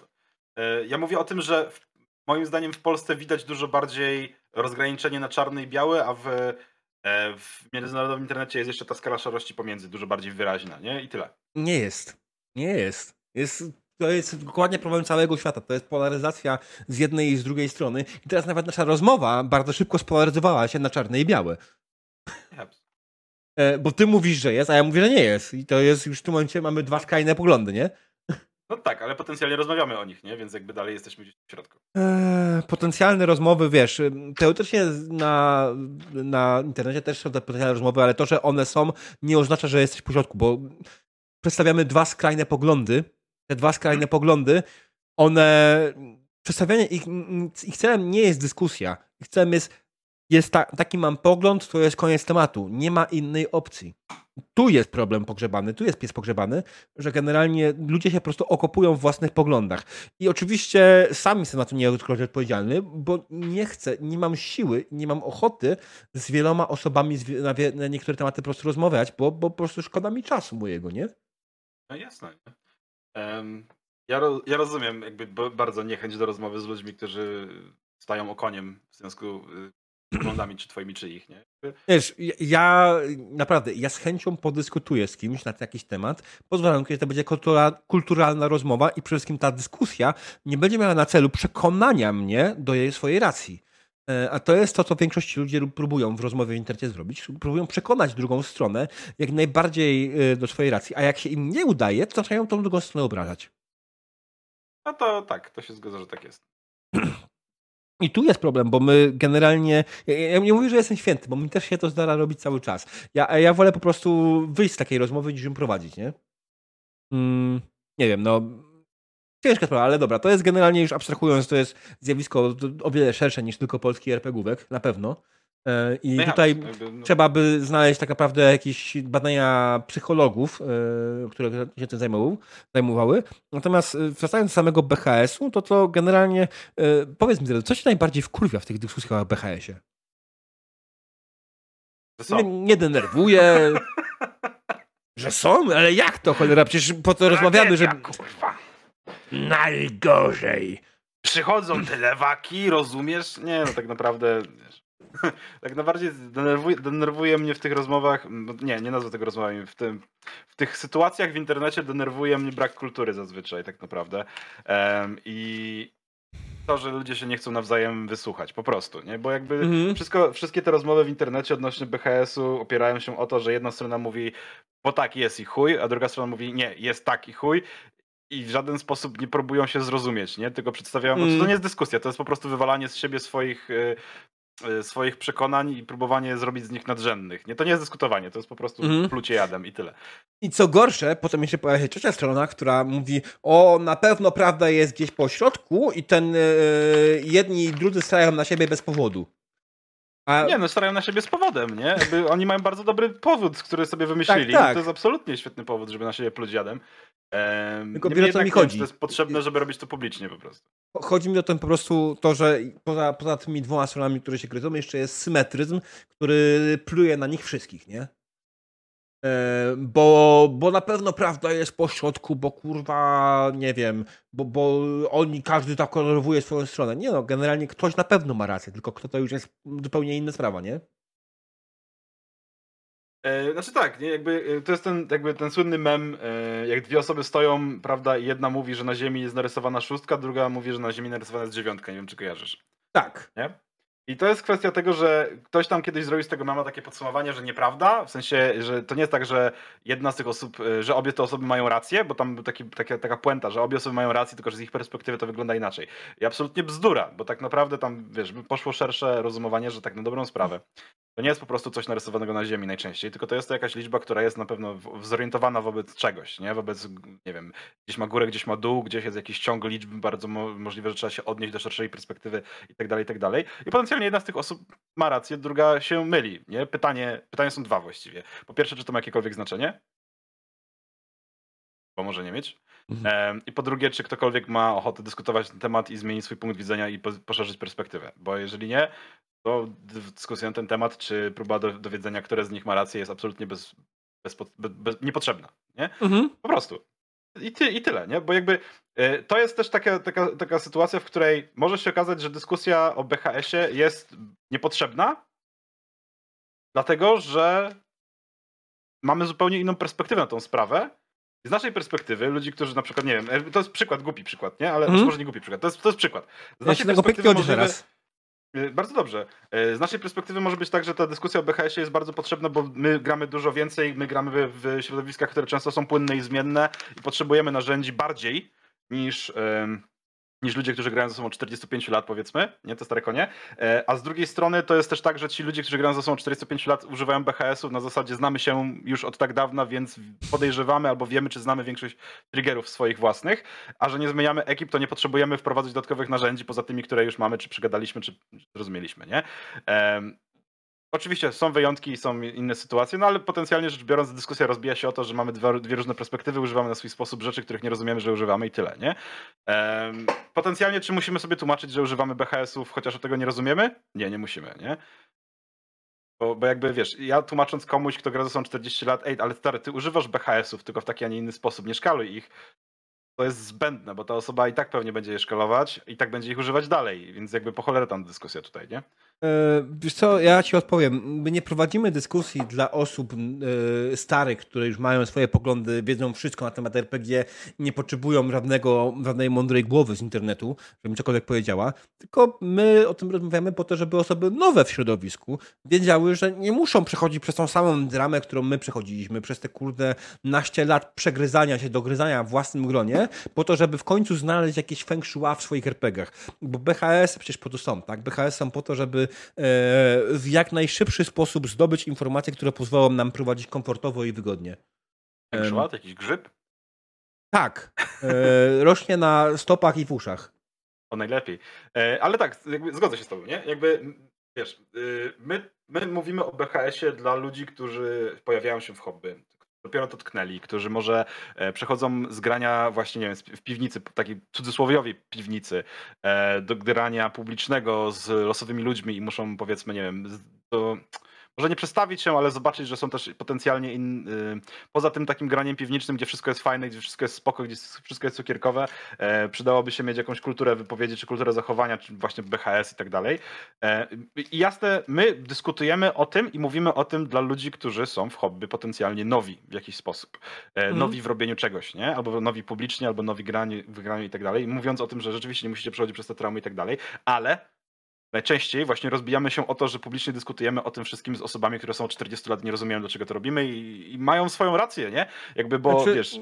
e, ja mówię o tym, że w, moim zdaniem w Polsce widać dużo bardziej rozgraniczenie na czarny i biały, a w, e, w międzynarodowym internecie jest jeszcze ta skala szarości pomiędzy dużo bardziej wyraźna, nie? I tyle. Nie jest. Nie jest. Jest to jest dokładnie problem całego świata. To jest polaryzacja z jednej i z drugiej strony. I teraz nawet nasza rozmowa bardzo szybko spolaryzowała się na czarne i białe. E, bo ty mówisz, że jest, a ja mówię, że nie jest. I to jest już w tym momencie mamy dwa skrajne poglądy, nie? No tak, ale potencjalnie rozmawiamy o nich, nie? Więc jakby dalej jesteśmy gdzieś w środku. Eee, potencjalne rozmowy, wiesz, teoretycznie na, na internecie też są te potencjalne rozmowy, ale to, że one są, nie oznacza, że jesteś po środku, bo przedstawiamy dwa skrajne poglądy. Te dwa skrajne poglądy, one. Przedstawianie ich, ich celem nie jest dyskusja. Ich celem jest, jest ta, taki mam pogląd, to jest koniec tematu. Nie ma innej opcji. Tu jest problem pogrzebany, tu jest pies pogrzebany, że generalnie ludzie się po prostu okopują w własnych poglądach. I oczywiście sam jestem na to nieodkrycie odpowiedzialny, bo nie chcę, nie mam siły, nie mam ochoty z wieloma osobami na niektóre tematy po prostu rozmawiać, bo, bo po prostu szkoda mi czasu mojego, nie? No jasne. Um, ja, ro, ja rozumiem jakby bardzo niechęć do rozmowy z ludźmi, którzy stają okoniem w związku z y, poglądami, czy twoimi, czy ich, nie? Wiesz, ja naprawdę, ja z chęcią podyskutuję z kimś na jakiś temat, pozwalam, kiedy to będzie kultura, kulturalna rozmowa i przede wszystkim ta dyskusja nie będzie miała na celu przekonania mnie do jej swojej racji. E, a to jest to, co większość ludzi próbują w rozmowie w internecie zrobić. Próbują przekonać drugą stronę jak najbardziej e, do swojej racji, a jak się im nie udaje, to zaczynają tą drugą stronę obrażać. No to tak, to się zgadza, że tak jest. I tu jest problem, bo my generalnie. Ja, ja nie mówię, że jestem święty, bo mi też się to zdarza robić cały czas. Ja, ja wolę po prostu wyjść z takiej rozmowy niż ją prowadzić, nie? Mm, nie wiem, no. Ciężka sprawa, ale dobra, to jest generalnie już abstrahując, to jest zjawisko o wiele szersze niż tylko polski RPGówek, na pewno. E, I No ja, tutaj jakby, no, trzeba by znaleźć tak naprawdę jakieś badania psychologów, e, które się tym zajmowały. zajmowały. Natomiast e, wracając do samego BHS-u, to to generalnie, powiedz mi, co się najbardziej wkurwia w tych dyskusjach o BHS-ie? Nie, nie denerwuje, że są, ale jak to cholera? Przecież po to rozmawiamy, że kurwa. Najgorzej. Przychodzą te lewaki, rozumiesz? Nie, no tak naprawdę. Wiesz, tak najbardziej denerwuje, denerwuje mnie w tych rozmowach. no Nie, nie nazwę tego rozmowami. W, tym, w tych sytuacjach w internecie denerwuje mnie brak kultury zazwyczaj, tak naprawdę. Em, I to, że ludzie się nie chcą nawzajem wysłuchać, po prostu, nie? Bo jakby Mhm. wszystko, wszystkie te rozmowy w internecie odnośnie BHS-u opierają się o to, że jedna strona mówi, bo tak jest i chuj, a druga strona mówi, nie, jest tak i chuj. I w żaden sposób nie próbują się zrozumieć, nie? Tylko przedstawiają. Mm. Znaczy, to nie jest dyskusja, to jest po prostu wywalanie z siebie swoich, y, y, swoich przekonań i próbowanie zrobić z nich nadrzędnych. Nie, to nie jest dyskutowanie, to jest po prostu Mhm. plucie jadem i tyle. I co gorsze, potem jeszcze pojawia się trzecia strona, która mówi, o, na pewno prawda jest gdzieś po środku i ten e, jedni i drudzy starają na siebie bez powodu. A, Nie, no starają na siebie z powodem, nie? Jakby oni mają bardzo dobry powód, który sobie wymyślili. Tak, tak. To jest absolutnie świetny powód, żeby na siebie pluć jadem. Ehm, Tylko wiesz, o co mi chodzi. To jest potrzebne, żeby robić to publicznie po prostu. Chodzi mi o to po prostu to, że poza, poza tymi dwoma stronami, które się gryzą, jeszcze jest symetryzm, który pluje na nich wszystkich, nie? Bo, bo na pewno prawda jest po środku, bo kurwa, nie wiem, bo, bo oni, każdy tak kolorowuje swoją stronę. Nie no, generalnie ktoś na pewno ma rację, tylko kto to już jest zupełnie inna sprawa, nie? E, znaczy tak, nie? Jakby, e, to jest ten, jakby ten słynny mem, e, jak dwie osoby stoją, prawda, i jedna mówi, że na ziemi jest narysowana szóstka, druga mówi, że na ziemi narysowana jest dziewiątka, nie wiem czy kojarzysz. Tak. Nie? I to jest kwestia tego, że ktoś tam kiedyś zrobił z tego mema takie podsumowanie, że nieprawda, w sensie, że to nie jest tak, że jedna z tych osób, że obie te osoby mają rację, bo tam był taki, taka, taka puenta, że obie osoby mają rację, tylko że z ich perspektywy to wygląda inaczej. I absolutnie bzdura, bo tak naprawdę tam, wiesz, poszło szersze rozumowanie, że tak na dobrą sprawę. To nie jest po prostu coś narysowanego na ziemi najczęściej, tylko to jest to jakaś liczba, która jest na pewno zorientowana wobec czegoś, nie? Wobec, nie wiem, gdzieś ma górę, gdzieś ma dół, gdzieś jest jakiś ciąg liczb, bardzo mo możliwe, że trzeba się odnieść do szerszej perspektywy i tak dalej, i tak dalej. I potencjalnie jedna z tych osób ma rację, druga się myli, nie? Pytanie, pytania są dwa właściwie. Po pierwsze, czy to ma jakiekolwiek znaczenie? Bo może nie mieć. Mhm. I po drugie, czy ktokolwiek ma ochotę dyskutować na ten temat i zmienić swój punkt widzenia i po- poszerzyć perspektywę. Bo jeżeli nie, to dyskusja na ten temat, czy próba do, dowiedzenia, które z nich ma rację, jest absolutnie bez, bez, bez, bez, niepotrzebna. Nie? Mhm. Po prostu. I, ty, I tyle, nie? Bo jakby e, to jest też taka, taka, taka sytuacja, w której może się okazać, że dyskusja o BHS-ie jest niepotrzebna, dlatego że mamy zupełnie inną perspektywę na tą sprawę. I Z naszej perspektywy, ludzi, którzy na przykład, nie wiem, e, to jest przykład, głupi przykład, nie? Ale Mhm. może nie głupi przykład, to jest, to jest przykład. Z Ja się tego pięknie odnieszę raz. Y, Bardzo dobrze. Y, Z naszej perspektywy może być tak, że ta dyskusja o BHS-ie jest bardzo potrzebna, bo my gramy dużo więcej, my gramy w, środowiskach, które często są płynne i zmienne i potrzebujemy narzędzi bardziej niż, niż ludzie, którzy grają ze sobą 45 lat, powiedzmy, nie te stare konie. E, A z drugiej strony to jest też tak, że ci ludzie, którzy grają ze sobą 45 lat, używają BHS-ów na zasadzie znamy się już od tak dawna, więc podejrzewamy albo wiemy, czy znamy większość triggerów swoich własnych, a że nie zmieniamy ekip, to nie potrzebujemy wprowadzać dodatkowych narzędzi poza tymi, które już mamy, czy przygadaliśmy, czy zrozumieliśmy, nie? Oczywiście są wyjątki i są inne sytuacje, no ale potencjalnie rzecz biorąc, dyskusja rozbija się o to, że mamy dwa, dwie różne perspektywy, używamy na swój sposób rzeczy, których nie rozumiemy, że używamy i tyle, nie? Em, potencjalnie czy musimy sobie tłumaczyć, że używamy BHS-ów, chociaż tego nie rozumiemy? Nie, nie musimy, nie? Bo, bo jakby wiesz, ja tłumacząc komuś, kto gra ze sobą 40 lat, ej, ale stary, ty używasz BHS-ów, tylko w taki, a nie inny sposób, nie szkaluj ich. To jest zbędne, bo ta osoba i tak pewnie będzie je szkalować i tak będzie ich używać dalej, więc jakby po cholerę tam dyskusja tutaj, nie? E, wiesz co, ja ci odpowiem. My nie prowadzimy dyskusji dla osób e, starych, które już mają swoje poglądy, wiedzą wszystko na temat RPG, nie potrzebują żadnego, żadnej mądrej głowy z internetu, żeby mi cokolwiek powiedziała. Tylko my o tym rozmawiamy po to, żeby osoby nowe w środowisku wiedziały, że nie muszą przechodzić przez tą samą dramę, którą my przechodziliśmy, przez te kurde naście lat przegryzania się, dogryzania w własnym gronie, po to, żeby w końcu znaleźć jakieś feng shui w swoich RPGach. Bo BHS przecież po to są, tak? BHS są po to, żeby w jak najszybszy sposób zdobyć informacje, które pozwolą nam prowadzić komfortowo i wygodnie. Szłat, jakiś grzyb? Tak. E, rośnie na stopach i w uszach. O najlepiej. E, ale tak, zgodzę się z tobą, nie? Jakby, wiesz, y, my, my mówimy o BHS-ie dla ludzi, którzy pojawiają się w hobby dopiero to tknęli, którzy może e, przechodzą z grania właśnie, nie wiem, w piwnicy, takiej cudzysłowiowej piwnicy, e, do grania publicznego z losowymi ludźmi i muszą powiedzmy, nie wiem, do, może nie przestawić się, ale zobaczyć, że są też potencjalnie in, y, poza tym takim graniem piwniczym, gdzie wszystko jest fajne, gdzie wszystko jest spoko, gdzie wszystko jest cukierkowe, e, przydałoby się mieć jakąś kulturę wypowiedzi, czy kulturę zachowania, czy właśnie BHS i tak dalej. E, I jasne, my dyskutujemy o tym i mówimy o tym dla ludzi, którzy są w hobby potencjalnie nowi w jakiś sposób. E, mm. Nowi w robieniu czegoś, nie? Albo nowi publicznie, albo nowi grani, w graniu i tak dalej. Mówiąc o tym, że rzeczywiście nie musicie przechodzić przez te traumy i tak dalej, ale najczęściej właśnie rozbijamy się o to, że publicznie dyskutujemy o tym wszystkim z osobami, które są 40 lat, nie rozumieją, dlaczego to robimy i, i mają swoją rację, nie? Jakby, bo znaczy, wiesz...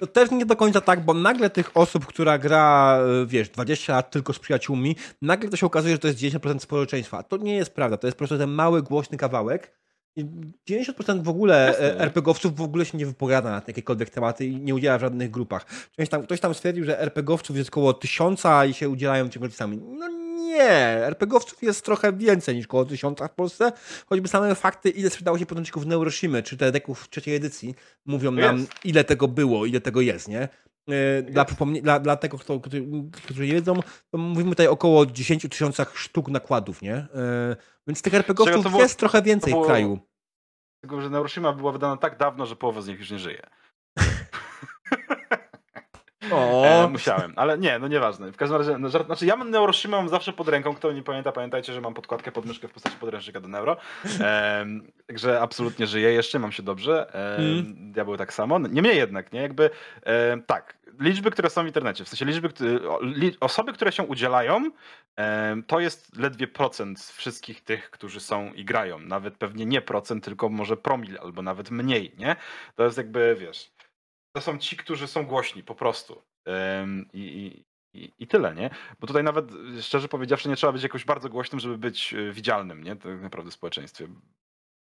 To też nie do końca tak, bo nagle tych osób, która gra, wiesz, 20 lat tylko z przyjaciółmi, nagle to się okazuje, że to jest 10% społeczeństwa. To nie jest prawda, to jest po prostu ten mały, głośny kawałek. 90% w ogóle Jasne. RPGowców w ogóle się nie wypowiada na jakiekolwiek tematy i nie udziela w żadnych grupach. Ktoś tam, ktoś tam stwierdził, że RPGowców jest około tysiąca i się udzielają ciągle sami. No nie, RPGowców jest trochę więcej niż około tysiąca w Polsce. Choćby same fakty, ile sprzedało się podręczników Neuroshimy, czy te deków trzeciej edycji, mówią nam, ile tego było, ile tego jest, nie? E, dla, dla, dla tego, kto, którzy nie wiedzą, mówimy tutaj około 10 tysiącach sztuk nakładów, nie? E, więc tych RPGowców było, jest trochę więcej było, w kraju. Tylko, że Neuroshima była wydana tak dawno, że połowa z nich już nie żyje. E, musiałem, ale nie, no nieważne. W każdym razie, no, żart, znaczy ja mam Neuroshima mam zawsze pod ręką, kto nie pamięta, pamiętajcie, że mam podkładkę pod myszkę w postaci podręcznika do Neuro. E, także absolutnie żyję jeszcze, mam się dobrze. E, mm. Diabeł tak samo. Niemniej jednak, nie, jakby e, tak, liczby, które są w internecie, w sensie liczby, li, osoby, które się udzielają, to jest ledwie procent wszystkich tych, którzy są i grają. Nawet pewnie nie procent, tylko może promil albo nawet mniej, nie? To jest jakby, wiesz, to są ci, którzy są głośni po prostu. I, i, i tyle, nie? Bo tutaj nawet, szczerze powiedziawszy, nie trzeba być jakoś bardzo głośnym, żeby być e, widzialnym, nie? Tak naprawdę w społeczeństwie.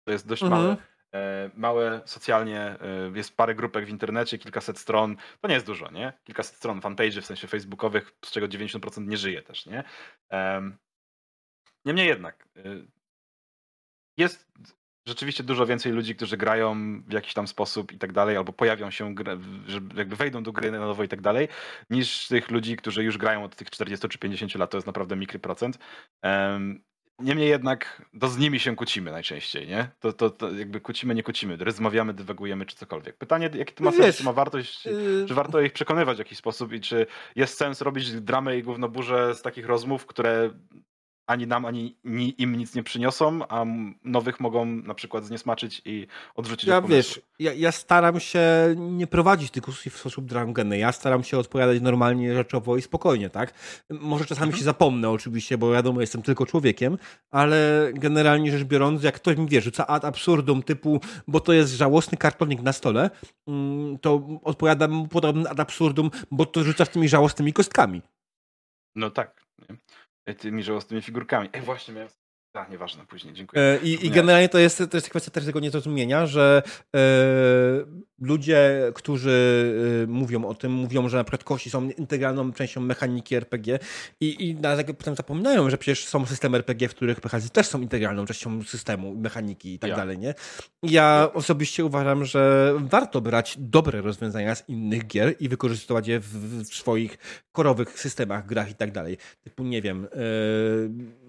To jest dość mhm. małe, e, małe socjalnie, e, jest parę grupek w internecie, kilkaset stron, to nie jest dużo, nie? Kilkaset stron fanpage w sensie facebookowych, z czego 90% nie żyje też, nie? Niemniej jednak, jest rzeczywiście dużo więcej ludzi, którzy grają w jakiś tam sposób i tak dalej, albo pojawią się, że jakby wejdą do gry na nowo i tak dalej, niż tych ludzi, którzy już grają od tych 40 czy 50 lat, to jest naprawdę mikry procent. Um, Niemniej jednak to z nimi się kłócimy najczęściej, nie? To, to, to jakby kłócimy, nie kłócimy, rozmawiamy, dywagujemy czy cokolwiek. Pytanie, jaki to ma sens, czy ma wartość, yy... czy warto ich przekonywać w jakiś sposób i czy jest sens robić dramę i gównoburze z takich rozmów, które ani nam, ani im nic nie przyniosą, a nowych mogą na przykład zniesmaczyć i odrzucić Ja wiesz, ja, ja, staram się nie prowadzić dyskusji w sposób dramgenny. Ja staram się odpowiadać normalnie, rzeczowo i spokojnie, tak? Może czasami mhm. się zapomnę oczywiście, bo wiadomo, jestem tylko człowiekiem, ale generalnie rzecz biorąc, jak ktoś mi wie, rzuca ad absurdum typu, bo to jest żałosny kartonik na stole, mm, to odpowiadam podobny ad absurdum, bo to rzucasz tymi żałosnymi kostkami. No tak. Nie? Tymi żałosnymi figurkami. Ej, właśnie miałem a, nieważne, później, dziękuję. E, I, I, generalnie to jest, to jest kwestia też tego niezrozumienia, że e, ludzie, którzy e, mówią o tym, mówią, że na przykład kości są integralną częścią mechaniki RPG i, i na, potem zapominają, że przecież są systemy RPG, w których PHZ też są integralną częścią systemu, mechaniki i tak ja. dalej, nie? Ja osobiście uważam, że warto brać dobre rozwiązania z innych gier i wykorzystywać je w, w swoich korowych systemach, grach i tak dalej. Typu, nie wiem... E,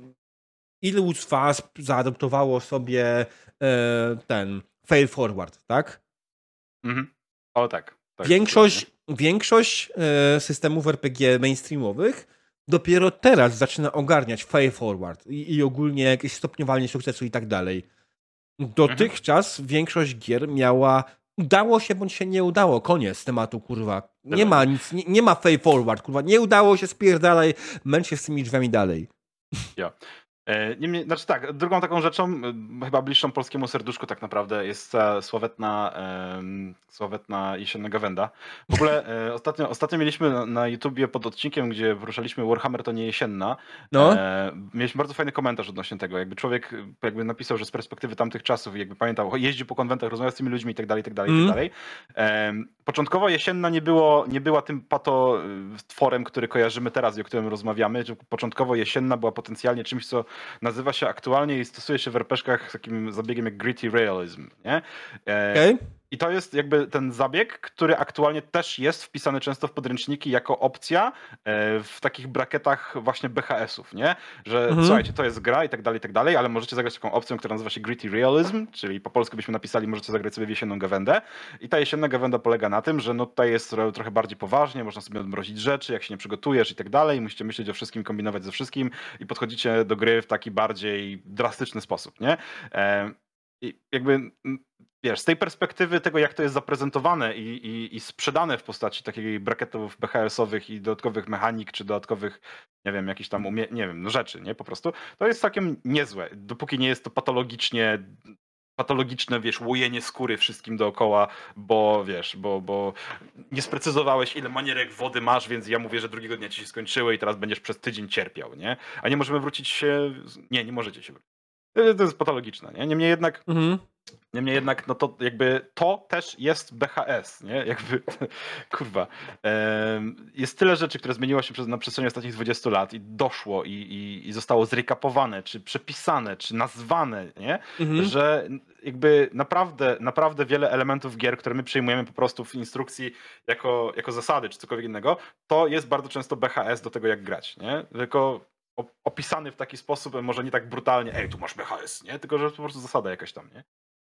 ilu z was zaadoptowało sobie e, ten fail forward, tak? Mhm. O tak. tak większość większość e, systemów RPG mainstreamowych dopiero teraz zaczyna ogarniać fay forward i, i ogólnie jakieś stopniowanie sukcesu i tak dalej. Dotychczas mhm. większość gier miała udało się bądź się nie udało, koniec tematu, kurwa. Nie ma nic, nie, nie ma fay forward, kurwa. Nie udało się, spierdalaj, męcz się z tymi drzwiami dalej. Ja. E, niemniej, znaczy tak, drugą taką rzeczą, chyba bliższą polskiemu serduszku tak naprawdę, jest sławetna, um, sławetna jesienna gawenda. W ogóle e, ostatnio, ostatnio mieliśmy na, na YouTubie pod odcinkiem, gdzie poruszaliśmy Warhammer to nie jesienna. No. E, mieliśmy bardzo fajny komentarz odnośnie tego. Jakby człowiek jakby napisał, że z perspektywy tamtych czasów, jakby pamiętał, jeździł po konwentach, rozmawiał z tymi ludźmi i tak dalej, tak dalej, tak mhm. dalej. E, początkowo jesienna nie, było, nie była tym pato tworem, który kojarzymy teraz i o którym rozmawiamy. Początkowo jesienna była potencjalnie czymś, co nazywa się aktualnie i stosuje się w RPG-ach takim zabiegiem jak gritty realism, nie? E, okay. I to jest jakby ten zabieg, który aktualnie też jest wpisany często w podręczniki jako opcja e, w takich brakietach właśnie BHS-ów, nie? Że mhm. słuchajcie, to jest gra i tak dalej, i tak dalej, ale możecie zagrać taką opcją, która nazywa się Gritty Realism, czyli po polsku byśmy napisali, możecie zagrać sobie w jesienną gawędę. I ta jesienna gawenda polega na tym, że no tutaj jest trochę bardziej poważnie, można sobie odmrozić rzeczy, jak się nie przygotujesz i tak dalej, musicie myśleć o wszystkim, kombinować ze wszystkim i podchodzicie do gry w taki bardziej drastyczny sposób, nie? E, i jakby wiesz, z tej perspektywy tego, jak to jest zaprezentowane i, i, i sprzedane w postaci takich brakietów BHS-owych i dodatkowych mechanik, czy dodatkowych, nie wiem, jakichś tam, umie- nie wiem, no rzeczy, nie, po prostu, to jest całkiem niezłe, dopóki nie jest to patologicznie patologiczne, wiesz, łojenie skóry wszystkim dookoła, bo wiesz, bo, bo nie sprecyzowałeś, ile manierek wody masz, więc ja mówię, że drugiego dnia ci się skończyły i teraz będziesz przez tydzień cierpiał, nie? A nie możemy wrócić się. Nie, nie możecie się wrócić. To jest patologiczne, nie? Niemniej jednak. Mhm. Niemniej jednak, no to jakby to też jest BHS, nie? Jakby, kurwa. Jest tyle rzeczy, które zmieniło się na przestrzeni ostatnich 20 lat i doszło i, i, i zostało zrekapowane, czy przepisane, czy nazwane, nie? Mhm. Że jakby naprawdę, naprawdę wiele elementów gier, które my przyjmujemy po prostu w instrukcji jako, jako zasady, czy cokolwiek innego, to jest bardzo często BHS do tego, jak grać, nie? Tylko opisany w taki sposób, może nie tak brutalnie, ej, tu masz BHS, nie? Tylko, że po prostu zasada jakaś tam, nie?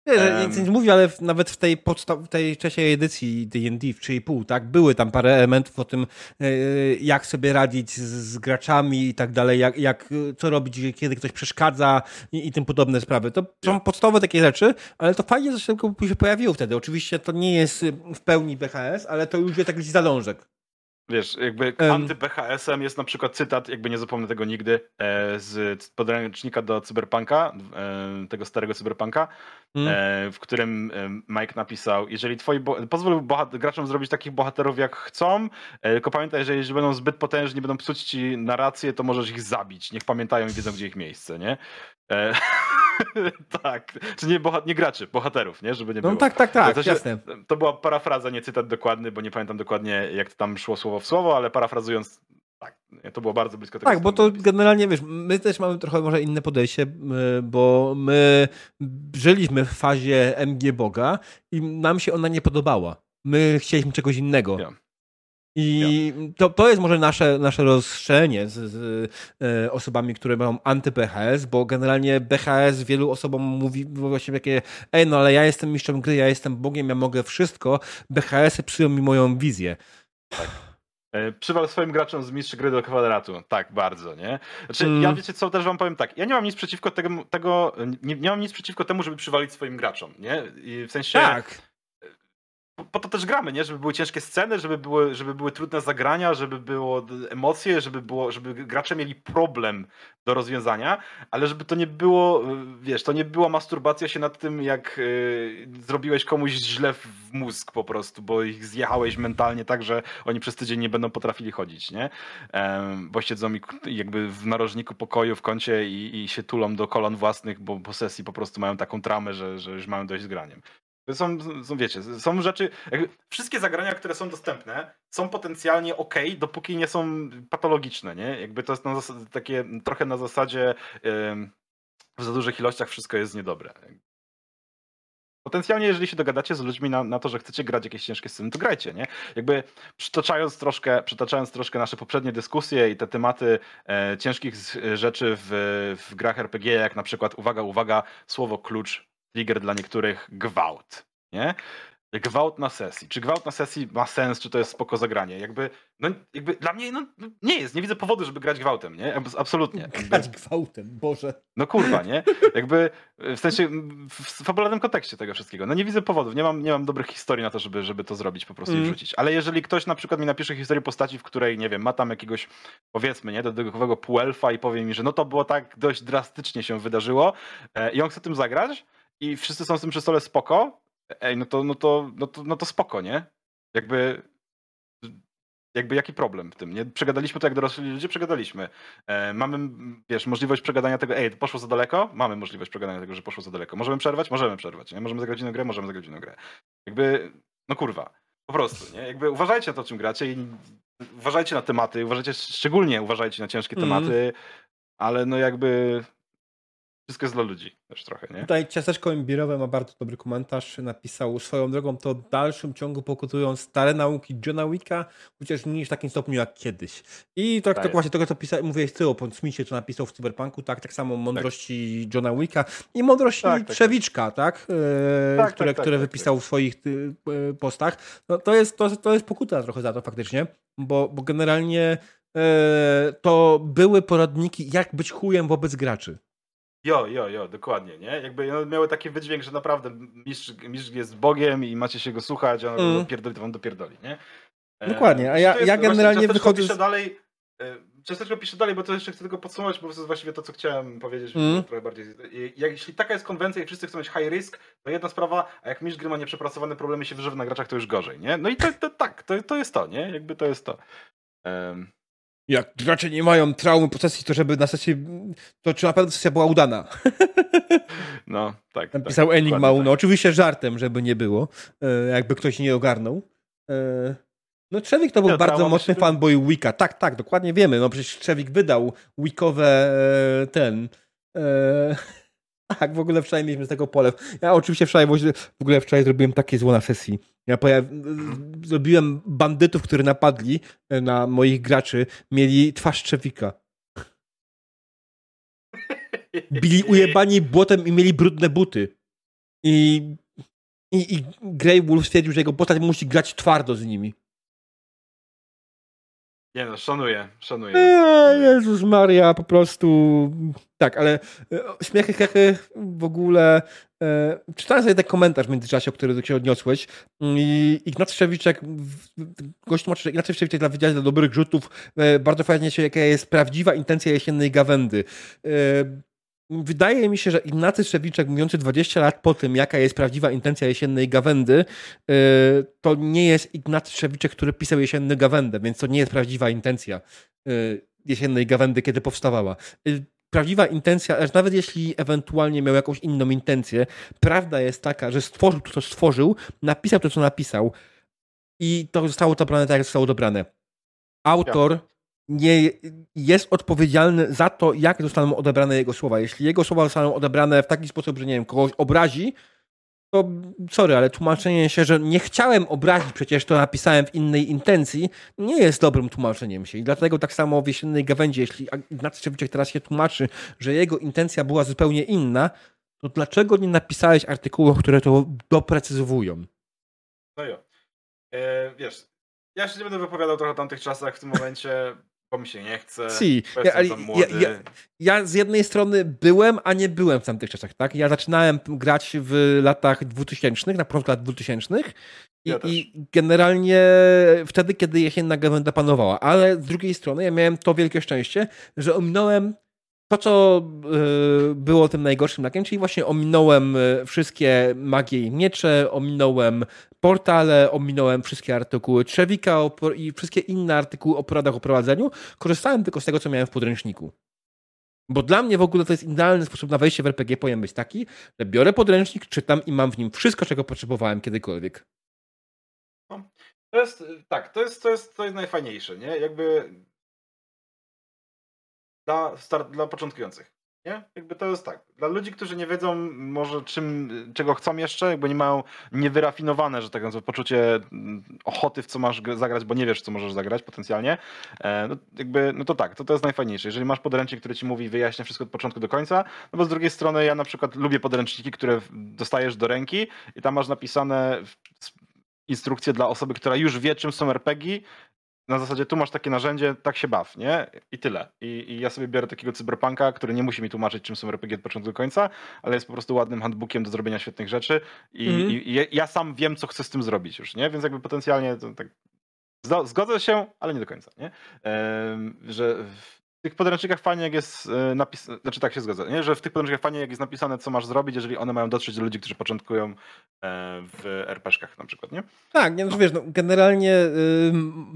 Nie, um, nic nie mówię, ale nawet w tej, podstaw, tej trzeciej edycji D&D w 3,5, tak, były tam parę elementów o tym, e, jak sobie radzić z, z graczami i tak dalej, jak, jak, co robić, kiedy ktoś przeszkadza i, i tym podobne sprawy. To są podstawowe takie rzeczy, ale to fajnie, że się pojawiło wtedy. Oczywiście to nie jest w pełni BHS, ale to już jest jakiś zalążek. Wiesz, jakby um. anty-BHS-em jest na przykład cytat, jakby nie zapomnę tego nigdy, e, z podręcznika do Cyberpunka, e, tego starego Cyberpunka, mm. e, w którym Mike napisał, jeżeli twoi, pozwól graczom zrobić takich bohaterów jak chcą, tylko pamiętaj, że jeżeli będą zbyt potężni, będą psuć ci narrację, to możesz ich zabić. Niech pamiętają i wiedzą, gdzie ich miejsce, nie? Tak, czy nie, bohat- nie graczy, bohaterów, nie? Żeby nie no, było. tak, tak, tak, to, się, jasne. To była parafraza, nie cytat dokładny, bo nie pamiętam dokładnie, jak to tam szło słowo w słowo, ale parafrazując, tak, to było bardzo blisko tego. Tak, bo to generalnie, wiesz, my też mamy trochę może inne podejście, bo my żyliśmy w fazie MG Boga i nam się ona nie podobała. My chcieliśmy czegoś innego. Ja. I to, to jest może nasze, nasze rozszerzenie z, z e, osobami, które mają anty-BHS, bo generalnie BHS wielu osobom mówi właśnie takie ej, no ale ja jestem mistrzem gry, ja jestem Bogiem, ja mogę wszystko. BHS-y psują mi moją wizję. Tak. E, przywal swoim graczom z mistrz gry do kwadratu. Tak, bardzo, nie? Znaczy, mm. ja wiecie co, też wam powiem tak, ja nie mam nic przeciwko tego, tego nie, nie mam nic przeciwko temu, żeby przywalić swoim graczom, nie? I w sensie... Tak po to też gramy, nie? Żeby były ciężkie sceny, żeby były, żeby były trudne zagrania, żeby było emocje, żeby, było, żeby gracze mieli problem do rozwiązania, ale żeby to nie było, wiesz, to nie była masturbacja się nad tym, jak y, zrobiłeś komuś źle w mózg po prostu, bo ich zjechałeś mentalnie tak, że oni przez tydzień nie będą potrafili chodzić, nie? bo siedzą mi jakby w narożniku pokoju w kącie i, i się tulą do kolan własnych, bo po sesji po prostu mają taką tramę, że, że już mają dość z graniem. Są, są, wiecie, są rzeczy. wszystkie zagrania, które są dostępne, są potencjalnie ok, dopóki nie są patologiczne, nie? Jakby to jest takie trochę na zasadzie yy, w za dużych ilościach wszystko jest niedobre. Potencjalnie, jeżeli się dogadacie z ludźmi na, na, to, że chcecie grać jakieś ciężkie sceny, to grajcie, nie? Jakby przytaczając troszkę, przytaczając troszkę nasze poprzednie dyskusje i te tematy e, ciężkich rzeczy w, w grach RPG, jak na przykład, uwaga, uwaga, słowo klucz trigger dla niektórych gwałt, nie? gwałt na sesji. Czy gwałt na sesji ma sens, czy to jest spoko zagranie? Jakby, no, jakby dla mnie no, nie jest, nie widzę powodu, żeby grać gwałtem, nie? Abs- Absolutnie. Jakby, Grać gwałtem, Boże. no kurwa, nie? Jakby w sensie w fabularnym kontekście tego wszystkiego. No nie widzę powodów, nie mam, nie mam dobrych historii na to, żeby, żeby to zrobić po prostu Mm. i wrzucić. Ale jeżeli ktoś na przykład mi napisze historię postaci, w której, nie wiem, ma tam jakiegoś, powiedzmy, nie, dodatkowego półelfa i powie mi, że no to było tak dość drastycznie się wydarzyło e, i on chce tym zagrać i wszyscy są z tym przy stole spoko, ej, no to, no to, no to, no to spoko, nie? Jakby jakby jaki problem w tym, nie? Przegadaliśmy to jak dorośli ludzie, przegadaliśmy. E, mamy, wiesz, możliwość przegadania tego, ej, poszło za daleko? Mamy możliwość przegadania tego, że poszło za daleko. Możemy przerwać? Możemy przerwać, nie? Możemy zagrać inną grę? Możemy zagrać inną grę. Jakby, no kurwa, po prostu, nie? Jakby uważajcie na to, czym gracie i uważajcie na tematy, uważajcie, szczególnie uważajcie na ciężkie Mhm. tematy, ale no jakby wszystko jest dla ludzi też trochę, nie? Tutaj Ciasteczko Imbirowe ma bardzo dobry komentarz. Napisał swoją drogą to w dalszym ciągu pokutują stare nauki Johna Wicka, chociaż nie w takim stopniu jak kiedyś. I tak, Tak tak właśnie tego, co pisa, mówiłeś ty o Smithie, co napisał w Cyberpunku, tak, tak samo mądrości Johna Wicka i mądrości Tak, tak, tak. Trzewiczka, tak, e, Tak, które, tak, tak, które tak, wypisał w swoich e, postach. No, to, jest, to, to jest pokuta trochę za to faktycznie, bo, bo generalnie e, to były poradniki, jak być chujem wobec graczy. Jo, jo, jo, dokładnie, nie? Jakby one miały taki wydźwięk, że naprawdę mistrz, mistrz jest Bogiem i macie się go słuchać, a on Mm. dopierdoli, to wam dopierdoli, nie? E, Dokładnie, a ja- jest- ja generalnie właśnie Ciasteczko wychodzę z- pisze dalej, e, pisze dalej, bo to jeszcze chcę tylko podsumować, bo to jest właściwie to, co chciałem powiedzieć Mm. trochę bardziej. Jak, jeśli taka jest konwencja i wszyscy chcą mieć high risk, to jedna sprawa, a jak mistrz gry ma nieprzepracowane problemy się wyżywa na graczach, to już gorzej, nie? No i to, to tak, to, to jest to, nie? Jakby to jest to. Em, Jak gracze nie mają traumy po sesji, to żeby na sesji, to czy na pewno sesja była udana? no, tak. Napisał tak, Enigma Uno. Oczywiście żartem, żeby nie było, e, jakby ktoś nie ogarnął. E, No Trzewik to był bardzo mocny być. fanboy Wicca. Tak, tak, dokładnie wiemy. No przecież Trzewik wydał Wickowe e, ten... E, tak, w ogóle wczoraj mieliśmy z tego polew. Ja oczywiście wczoraj, w ogóle wczoraj zrobiłem takie zło na sesji. Ja pojaw... zrobiłem bandytów, którzy napadli e, na moich graczy, mieli twarz Trzewika. Bili ujebani błotem i mieli brudne buty. I, i, i Grey Wolf stwierdził, że jego postać musi grać twardo z nimi. Nie no, szanuję, szanuję. Eee, Jezus Maria, po prostu. Tak, ale e, śmiechy, hechy w ogóle. E, czytałem sobie ten komentarz w międzyczasie, o który się odniosłeś. I Ignacy w- gość tłumaczy, że Ignacy Szczewiczek dla Wydziału dla Dobrych Rzutów e, bardzo fajnie się, jaka jest prawdziwa intencja jesiennej gawędy. Wydaje mi się, że Ignacy Szczewiczek, mówiący 20 lat po tym, jaka jest prawdziwa intencja jesiennej gawędy, e, to nie jest Ignacy Szczewiczek, który pisał jesienny gawędę, więc to nie jest prawdziwa intencja e, jesiennej gawędy, kiedy powstawała. E, Prawdziwa intencja, aż nawet jeśli ewentualnie miał jakąś inną intencję, prawda jest taka, że stworzył to, co stworzył, napisał to, co napisał i to zostało dobrane tak, jak zostało dobrane. Autor nie jest odpowiedzialny za to, jak zostaną odebrane jego słowa. Jeśli jego słowa zostaną odebrane w taki sposób, że nie wiem, kogoś obrazi, to sorry, ale tłumaczenie się, że nie chciałem obrazić, przecież to napisałem w innej intencji, nie jest dobrym tłumaczeniem się. I dlatego tak samo w jesiennej gawędzi, jeśli Ignacy Szczewiczek teraz się tłumaczy, że jego intencja była zupełnie inna, to dlaczego nie napisałeś artykułów, które to doprecyzowują? No jo. E, wiesz, ja się nie będę wypowiadał trochę o tamtych czasach w tym momencie, bo mi się nie chce. Si. Ja, ale ja, ja, ja z jednej strony byłem, a nie byłem w tamtych czasach, tak? Ja zaczynałem grać w latach 2000, na początku lat 2000 i, Ja i generalnie wtedy, kiedy jesienna gawęda panowała, ale z drugiej strony ja miałem to wielkie szczęście, że ominąłem to, co y, było tym najgorszym lakiem, czyli właśnie ominąłem y, wszystkie magie i miecze, ominąłem portale, ominąłem wszystkie artykuły Trzewika i wszystkie inne artykuły o poradach o prowadzeniu. Korzystałem tylko z tego, co miałem w podręczniku. Bo dla mnie w ogóle to jest idealny sposób na wejście w RPG powinien być taki, że biorę podręcznik, czytam i mam w nim wszystko, czego potrzebowałem kiedykolwiek. To jest, tak, to jest, to jest, to jest najfajniejsze, nie? Jakby dla, start, dla początkujących, nie? Jakby to jest tak. Dla ludzi, którzy nie wiedzą może czym, czego chcą jeszcze, jakby nie mają niewyrafinowane, że tak nazwę, poczucie mm, ochoty w co masz gr- zagrać, bo nie wiesz, co możesz zagrać potencjalnie, e, no, jakby, no to tak, to, to jest najfajniejsze. Jeżeli masz podręcznik, który ci mówi, wyjaśnia wszystko od początku do końca, no bo z drugiej strony ja na przykład lubię podręczniki, które dostajesz do ręki i tam masz napisane instrukcje dla osoby, która już wie, czym są RPG. Na zasadzie tu masz takie narzędzie, tak się baw, nie? I tyle. I, I, ja sobie biorę takiego cyberpunka, który nie musi mi tłumaczyć, czym są RPG od początku do końca, ale jest po prostu ładnym handbookiem do zrobienia świetnych rzeczy i, mm. i, i ja sam wiem, co chcę z tym zrobić już, nie? Więc jakby potencjalnie tak Zgodzę się, ale nie do końca, nie? że tych podręcznikach fajnie jak jest e, napisane, znaczy tak się zgodzę, nie? że w tych podręcznikach fajnie jak jest napisane, co masz zrobić, jeżeli one mają dotrzeć do ludzi, którzy początkują e, w RPG-kach na przykład, nie? Tak, nie, no, wiesz, no, generalnie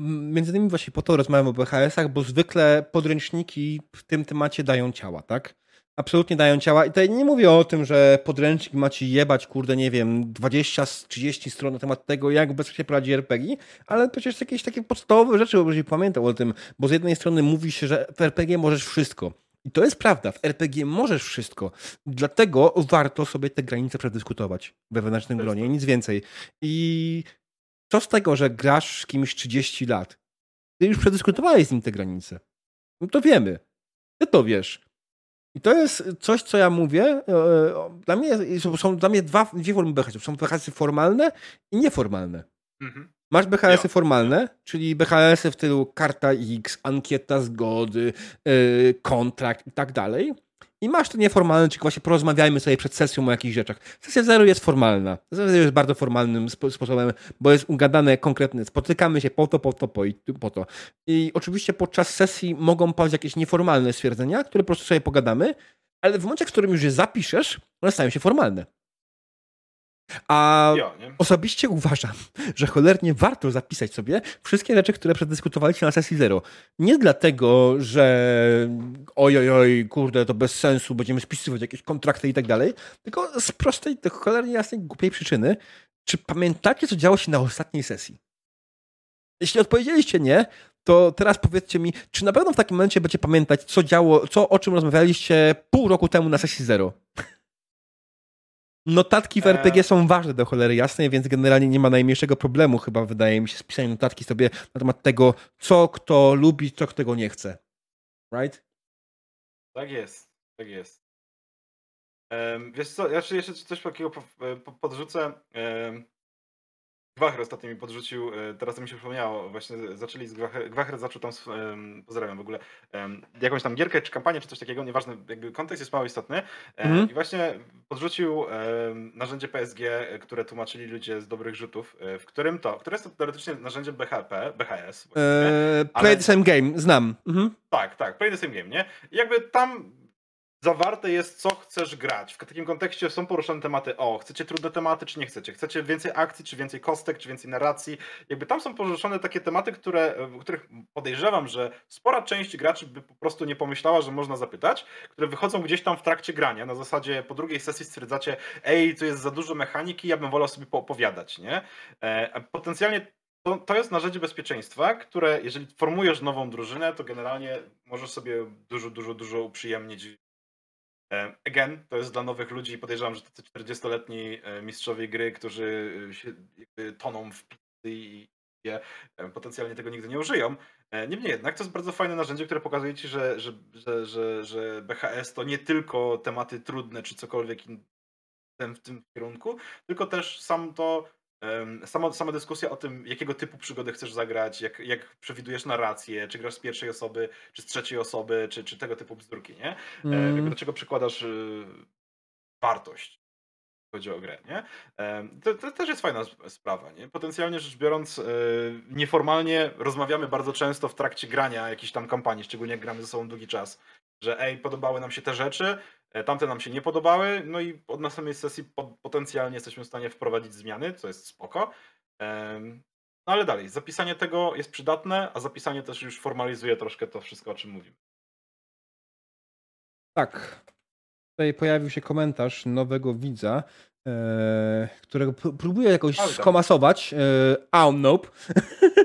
między innymi właśnie po to rozmawiam o BHS-ach, bo zwykle podręczniki w tym temacie dają ciała, tak? Absolutnie dają ciała. I tutaj nie mówię o tym, że podręcznik macie jebać, kurde, nie wiem, 20-30 stron na temat tego, jak bezpiecznie prowadzi RPG, ale przecież jakieś takie podstawowe rzeczy, jeżeli pamiętał o tym, bo z jednej strony mówi się, że w RPG możesz wszystko. I to jest prawda, w RPG możesz wszystko. Dlatego warto sobie te granice przedyskutować we wewnętrznym gronie, nic więcej. I co z tego, że grasz z kimś 30 lat? Ty już przedyskutowałeś z nim te granice. No to wiemy. Ty to wiesz. I to jest coś, co ja mówię. E, e, dla mnie są dla mnie dwa, dwie formy BHS-ów. Są BHS-y formalne i nieformalne. Mhm. Masz BHS-y jo. formalne, czyli BHS-y w tylu karta X, ankieta zgody, yy, kontrakt i tak dalej. I masz to nieformalne, czyli właśnie porozmawiajmy sobie przed sesją o jakichś rzeczach. Sesja zero jest formalna. Sesja zero jest bardzo formalnym spo sposobem, bo jest ugadane konkretne. Spotykamy się po to, po to, po, i, po to. I oczywiście podczas sesji mogą paść jakieś nieformalne stwierdzenia, które po prostu sobie pogadamy, ale w momencie, w którym już je zapiszesz, one stają się formalne. A ja, osobiście uważam, że cholernie warto zapisać sobie wszystkie rzeczy, które przedyskutowaliście na sesji zero. Nie dlatego, że oj, oj, oj, kurde, to bez sensu, będziemy spisywać jakieś kontrakty i tak dalej, tylko z prostej, cholernie jasnej, głupiej przyczyny. Czy pamiętacie, co działo się na ostatniej sesji? Jeśli odpowiedzieliście nie, to teraz powiedzcie mi, czy na pewno w takim momencie będziecie pamiętać, co działo, co, o czym rozmawialiście pół roku temu na sesji zero? Notatki w RPG e. są ważne do cholery jasnej, więc generalnie nie ma najmniejszego problemu chyba, wydaje mi się, spisanie notatki sobie na temat tego, co kto lubi, co kto nie chce. Right? Tak jest, tak jest. Um, wiesz co, ja jeszcze coś takiego podrzucę. Um, Gwacher ostatnio mi podrzucił, e, teraz to mi się przypomniało, właśnie zaczęli z Gwacher, Gwacher zaczął tam, pozdrawiam w ogóle, jakąś tam gierkę czy kampanię czy coś takiego, nieważne, jakby kontekst jest mało istotny mm. i właśnie podrzucił narzędzie PSG, które tłumaczyli ludzie z dobrych rzutów, e, w którym to, które jest to teoretycznie narzędzie BHP, BHS. Eee, play ale... the same game, znam. Mhm. Tak, tak, play the same game, nie? I jakby tam zawarte jest, co chcesz grać. W takim kontekście są poruszane tematy, o, chcecie trudne tematy, czy nie chcecie? Chcecie więcej akcji, czy więcej kostek, czy więcej narracji? Jakby tam są poruszone takie tematy, które, których podejrzewam, że spora część graczy by po prostu nie pomyślała, że można zapytać, które wychodzą gdzieś tam w trakcie grania. Na zasadzie po drugiej sesji stwierdzacie, ej, tu jest za dużo mechaniki, ja bym wolał sobie poopowiadać, nie? E, potencjalnie to, to jest narzędzie bezpieczeństwa, które jeżeli formujesz nową drużynę, to generalnie możesz sobie dużo, dużo, dużo uprzyjemnić again, to jest dla nowych ludzi. Podejrzewam, że tacy 40-letni e, mistrzowie gry, którzy e, się toną w pizzy i potencjalnie tego nigdy nie użyją. Niemniej jednak to jest bardzo fajne narzędzie, które pokazuje ci, że, że, że, że, BHS to nie tylko tematy trudne czy cokolwiek w tym kierunku, tylko też sam to Sama, sama dyskusja o tym, jakiego typu przygody chcesz zagrać, jak, jak przewidujesz narrację, czy grasz z pierwszej osoby, czy z trzeciej osoby, czy, czy tego typu bzdurki, nie? Mm. Do czego przykładasz y, wartość, chodzi o grę, nie? To, to, też jest fajna sprawa, nie? Potencjalnie rzecz biorąc, y, nieformalnie rozmawiamy bardzo często w trakcie grania jakiejś tam kampanii, szczególnie jak gramy ze sobą długi czas, że ej, podobały nam się te rzeczy, E, tamte nam się nie podobały, no i od następnej sesji potencjalnie jesteśmy w stanie wprowadzić zmiany, co jest spoko. No ale dalej, zapisanie tego jest przydatne, a zapisanie też już formalizuje troszkę to wszystko, o czym mówimy. Tak. Tutaj pojawił się komentarz nowego widza, e, którego próbuję jakoś skomasować. E, oh, nope.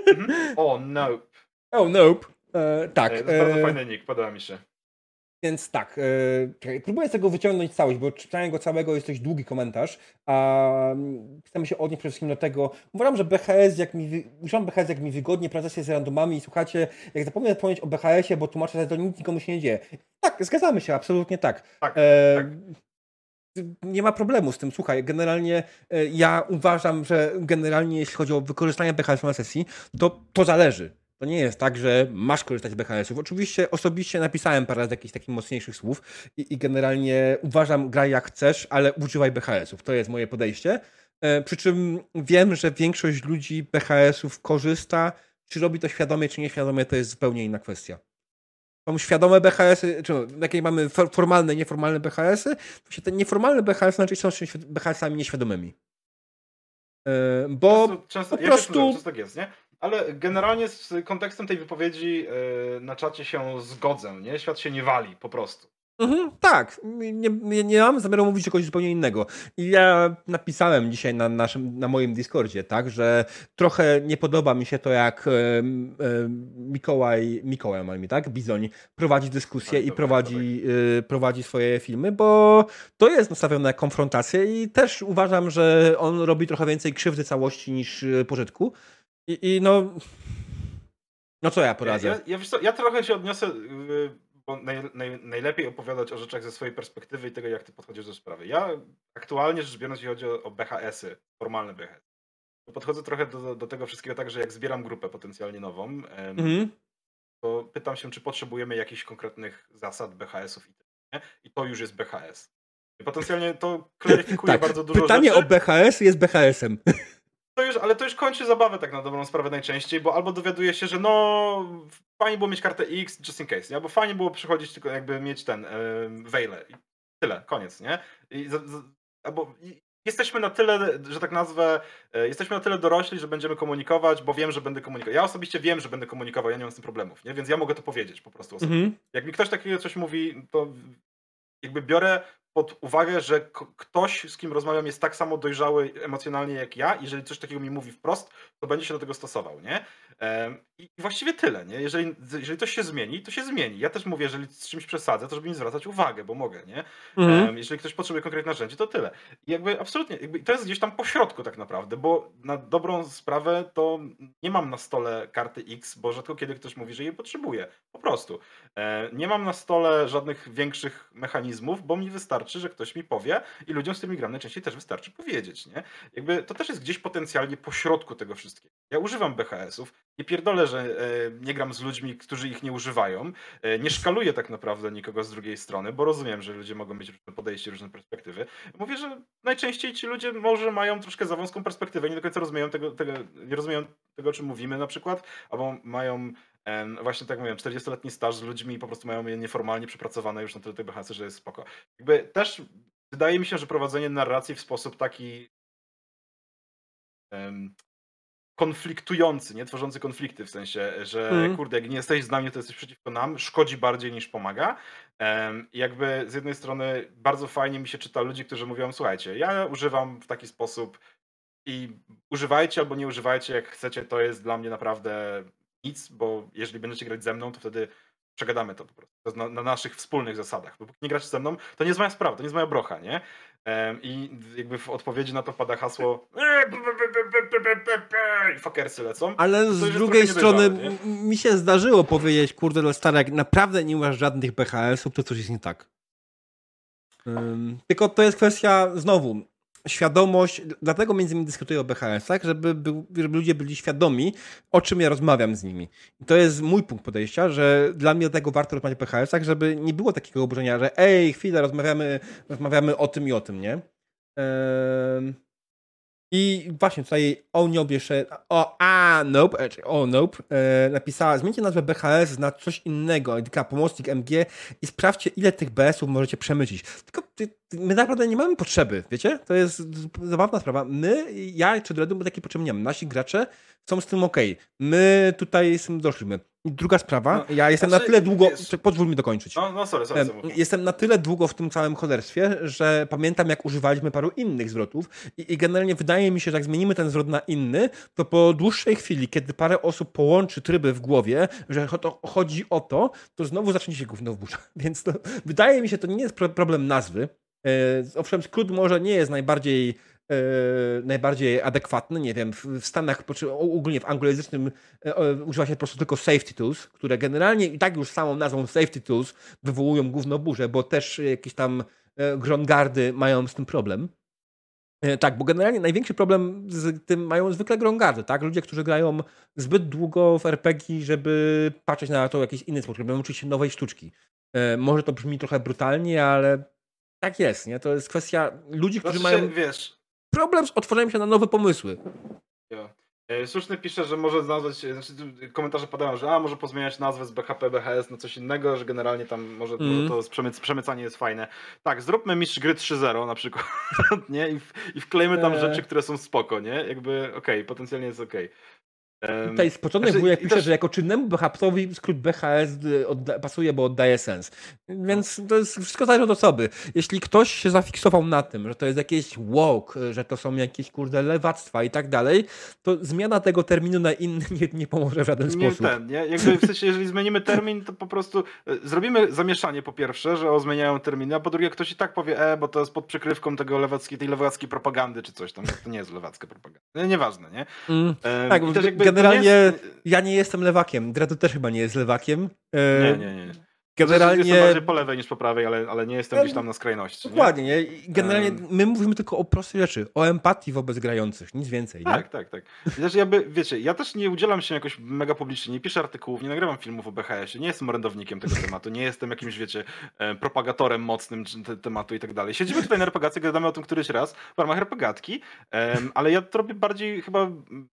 Mhm. O, nope. Oh, nope. E, tak. To jest bardzo fajny nick, podoba mi się. Więc tak, yy, próbuję z tego wyciągnąć całość, bo czytanie go całego jest dość długi komentarz, a mm, chcemy się odnieść przede wszystkim do tego, uważam, że BHS, jak mi, używam BHS jak mi wygodnie, pracuję z randomami i słuchacie, jak zapomnę wspomnieć o BHS-ie, bo tłumaczę, że to nic nikomu się nie dzieje. Tak, zgadzamy się, absolutnie tak. tak, e, tak. nie ma problemu z tym. Słuchaj, generalnie e, ja uważam, że generalnie jeśli chodzi o wykorzystanie BHS na sesji, to to zależy. To nie jest tak, że masz korzystać z BHS-ów. Oczywiście osobiście napisałem parę razy jakichś takich mocniejszych słów i, i generalnie uważam, graj jak chcesz, ale używaj BHS-ów. To jest moje podejście. E, przy czym wiem, że większość ludzi BHS-ów korzysta. Czy robi to świadomie, czy nieświadomie, to jest zupełnie inna kwestia. Są świadome BHS-y, czy jakie mamy formalne, nieformalne BHS-y, to się te nieformalne BHS najczęściej są BHS-ami nieświadomymi. E, bo po prostu... Tak jest, nie? Ale generalnie z kontekstem tej wypowiedzi yy, na czacie się zgodzę, nie? Świat się nie wali, po prostu. Mhm, tak, nie, nie, nie, mam zamiaru mówić czegoś zupełnie innego. Ja napisałem dzisiaj na, naszym, na moim Discordzie, tak, że trochę nie podoba mi się to, jak e, Mikołaj, Mikołaj ma mi, tak, Bizoń prowadzi dyskusję tak, i prowadzi, e, prowadzi swoje filmy, bo to jest nastawione na konfrontację i też uważam, że on robi trochę więcej krzywdy całości niż e, pożytku. I, i no... No co ja poradzę? Ja, ja, ja, ja trochę się odniosę bo naj, naj, najlepiej opowiadać o rzeczach ze swojej perspektywy i tego, jak ty podchodzisz do sprawy. Ja aktualnie rzecz biorąc, jeśli chodzi o, o BHS-y, formalne BHS, to podchodzę trochę do, do tego wszystkiego tak, że jak zbieram grupę potencjalnie nową, mhm. to pytam się, czy potrzebujemy jakichś konkretnych zasad BHS-ów i, tak, i to już jest BHS. Potencjalnie to klaryfikuje tak, bardzo dużo Pytanie rzeczy. o BHS jest BHS-em. To już, ale to już kończy zabawę tak na dobrą sprawę najczęściej, bo albo dowiaduje się, że no fajnie było mieć kartę X just in case, nie? Albo fajnie było przychodzić tylko jakby mieć ten yy, tyle, koniec, nie? I, z, z, albo i jesteśmy na tyle, że tak nazwę, yy, jesteśmy na tyle dorośli, że będziemy komunikować, bo wiem, że będę komunikował. Ja osobiście wiem, że będę komunikował, ja nie mam z tym problemów, nie? Więc ja mogę to powiedzieć po prostu. Mm -hmm. Jak mi ktoś takiego coś mówi, to jakby biorę pod uwagę, że ktoś, z kim rozmawiam, jest tak samo dojrzały emocjonalnie jak ja. Jeżeli coś takiego mi mówi wprost, to będzie się do tego stosował, nie? I właściwie tyle, nie? Jeżeli, jeżeli coś się zmieni, to się zmieni. Ja też mówię, jeżeli z czymś przesadzę, to żeby mi zwracać uwagę, bo mogę, nie? Mhm. Jeżeli ktoś potrzebuje konkretne narzędzie, to tyle. I jakby absolutnie, jakby to jest gdzieś tam po środku tak naprawdę, bo na dobrą sprawę to nie mam na stole karty X, bo rzadko kiedy ktoś mówi, że jej potrzebuje. Po prostu. Nie mam na stole żadnych większych mechanizmów, bo mi wystarczy, że ktoś mi powie i ludziom, z którymi gram najczęściej też wystarczy powiedzieć, nie? Jakby to też jest gdzieś potencjalnie po środku tego wszystkiego. Ja używam BHS-ów, nie pierdolę, że e, nie gram z ludźmi, którzy ich nie używają. E, nie szkaluję tak naprawdę nikogo z drugiej strony, bo rozumiem, że ludzie mogą mieć różne podejście, różne perspektywy. Mówię, że najczęściej ci ludzie może mają troszkę za wąską perspektywę, nie do końca rozumieją tego, tego, nie rozumieją tego, o czym mówimy na przykład, albo mają właśnie tak mówię, 40-letni staż z ludźmi po prostu mają je nieformalnie przepracowane już na tyle tej BHS, że jest spoko. Jakby też wydaje mi się, że prowadzenie narracji w sposób taki konfliktujący, nie tworzący konflikty w sensie, że mm. kurde, jak nie jesteś z nami, to jesteś przeciwko nam, szkodzi bardziej niż pomaga. Um, I jakby z jednej strony bardzo fajnie mi się czyta ludzi, którzy mówią, słuchajcie, ja używam w taki sposób i używajcie albo nie używajcie, jak chcecie, to jest dla mnie naprawdę nic, bo jeżeli będziecie grać ze mną, to wtedy przegadamy to po prostu. Na, na, naszych wspólnych zasadach. Bo nie gracie ze mną, to nie jest moja sprawa, to nie jest moja brocha, nie? I jakby w odpowiedzi na to pada hasło i fakersy lecą. Ale z drugiej strony mi się zdarzyło powiedzieć, kurde, stary, jak naprawdę nie masz żadnych BHS-ów, to coś jest nie tak. Um, tylko to jest kwestia, znowu, świadomość, dlatego między innymi dyskutuję o BHS-ach, żeby, żeby ludzie byli świadomi, o czym ja rozmawiam z nimi. I to jest mój punkt podejścia, że dla mnie dlatego warto rozmawiać o BHS-ach, żeby nie było takiego oburzenia, że ej, chwilę, rozmawiamy, rozmawiamy o tym i o tym, nie? Ehm... I właśnie tutaj o Nope jeszcze, o a nope, e, o nope, e, napisała, zmieńcie nazwę BHS na coś innego, tylko pomocnik MG i sprawdźcie, ile tych BS-ów możecie przemycić. Tylko my naprawdę nie mamy potrzeby, wiecie? To jest zabawna sprawa. My, ja czy Dreadu, my takiej potrzeby nie mamy. Nasi gracze są z tym ok. My tutaj z tym doszliśmy. Druga sprawa, no, ja jestem znaczy, na tyle długo. Wiesz, pozwól mi dokończyć. No, no sorry, sorry, sorry. Jestem na tyle długo w tym całym cholerstwie, że pamiętam, jak używaliśmy paru innych zwrotów, i, i generalnie wydaje mi się, że jak zmienimy ten zwrot na inny, to po dłuższej chwili, kiedy parę osób połączy tryby w głowie, że to chodzi o to, to znowu zacznie się gówno w burza. Więc to, wydaje mi się, to nie jest problem nazwy. E, owszem, skrót może nie jest najbardziej najbardziej adekwatny. Nie wiem, w Stanach, ogólnie w anglojęzycznym e, używa się po prostu tylko safety tools, które generalnie i tak już samą nazwą safety tools wywołują główną burzę, bo też jakieś tam e, Grongardy mają z tym problem. E, tak, bo generalnie największy problem z tym mają zwykle Grongardy, tak? Ludzie, którzy grają zbyt długo w RPG, żeby patrzeć na to w jakiś inny sposób, żeby uczyć się nowej sztuczki. E, może to brzmi trochę brutalnie, ale tak jest, nie? To jest kwestia ludzi, którzy Znaczy, mają wiesz, problem z otworzeniem się na nowe pomysły. E, Słuszny pisze, że może nazwać, e, znaczy komentarze padają, że a może pozmieniać nazwę z BHP, BHS na coś innego, że generalnie tam może, Mm. może to przemyc, przemycanie jest fajne. Tak, zróbmy mistrz gry 3.0 na przykład, nie? I, w, I wklejmy tam Eee. rzeczy, które są spoko, nie? Jakby okej, potencjalnie jest okej. Em, Tutaj z początek znaczy, wujek pisze, też- że jako czynnemu BHP-owi skrót BHS pasuje, bo oddaje sens. Więc to jest wszystko zależy od osoby. Jeśli ktoś się zafiksował na tym, że to jest jakieś y, że to są jakieś kurde lewactwa i tak dalej, to zmiana tego terminu na inny nie, nie pomoże w żaden nie sposób. ten, nie? Jakby w sensie, jeżeli zmienimy termin, to po prostu e, zrobimy zamieszanie po pierwsze, że o zmieniają terminy, a po drugie ktoś i tak powie, e, bo to jest pod przykrywką tego lewackiej, tej lewackiej propagandy czy coś tam. To nie jest lewacka propaganda. Nie, nieważne, nie? Mm. Em, Tak, też jakby to generalnie Ja nie jestem lewakiem. Dredu też chyba nie jest lewakiem. E, Nie, nie, nie. Generalnie... Jestem bardziej po lewej niż po prawej, ale, ale nie jestem gdzieś tam na skrajności. Nie? Dokładnie, nie? Generalnie my mówimy tylko o prostej rzeczy, o empatii wobec grających, nic więcej. Nie? Tak, tak, tak. Też jakby, wiecie, ja też nie udzielam się jakoś mega publicznie, nie piszę artykułów, nie nagrywam filmów o BHS-ie, nie jestem orędownikiem tego tematu, nie jestem jakimś, wiecie, e, propagatorem mocnym tematu i tak dalej. Siedzimy tutaj na RPGacji, gadamy o tym któryś raz w ramach RPGatki, ale ja to robię bardziej chyba,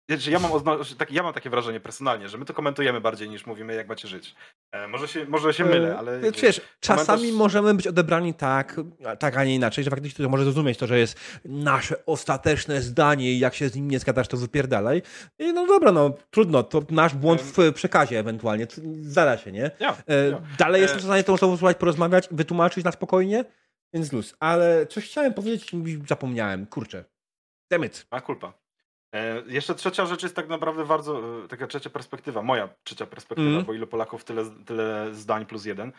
wiecie, ja mam, ozna- tak, ja mam takie wrażenie personalnie, że my to komentujemy bardziej niż mówimy, jak macie żyć. E, może, się, może się mylę, ale... E, Wiesz, czasami komentarz- możemy być odebrani tak, tak, a nie inaczej, że faktycznie to może zrozumieć to, że jest nasze ostateczne zdanie i jak się z nim nie zgadasz, to wypierdalaj. I no dobra, no trudno, to nasz błąd w przekazie ewentualnie, zdarza się, nie? Ja, E, ja. Dalej E, jestem w stanie tą osobą słuchać, porozmawiać, wytłumaczyć na spokojnie, więc luz. Ale coś chciałem powiedzieć i zapomniałem, kurczę. Demyt. A kulpa. E, jeszcze trzecia rzecz jest tak naprawdę bardzo, e, taka trzecia perspektywa, moja trzecia perspektywa, Mhm. bo ilu Polaków, tyle, tyle zdań plus jeden.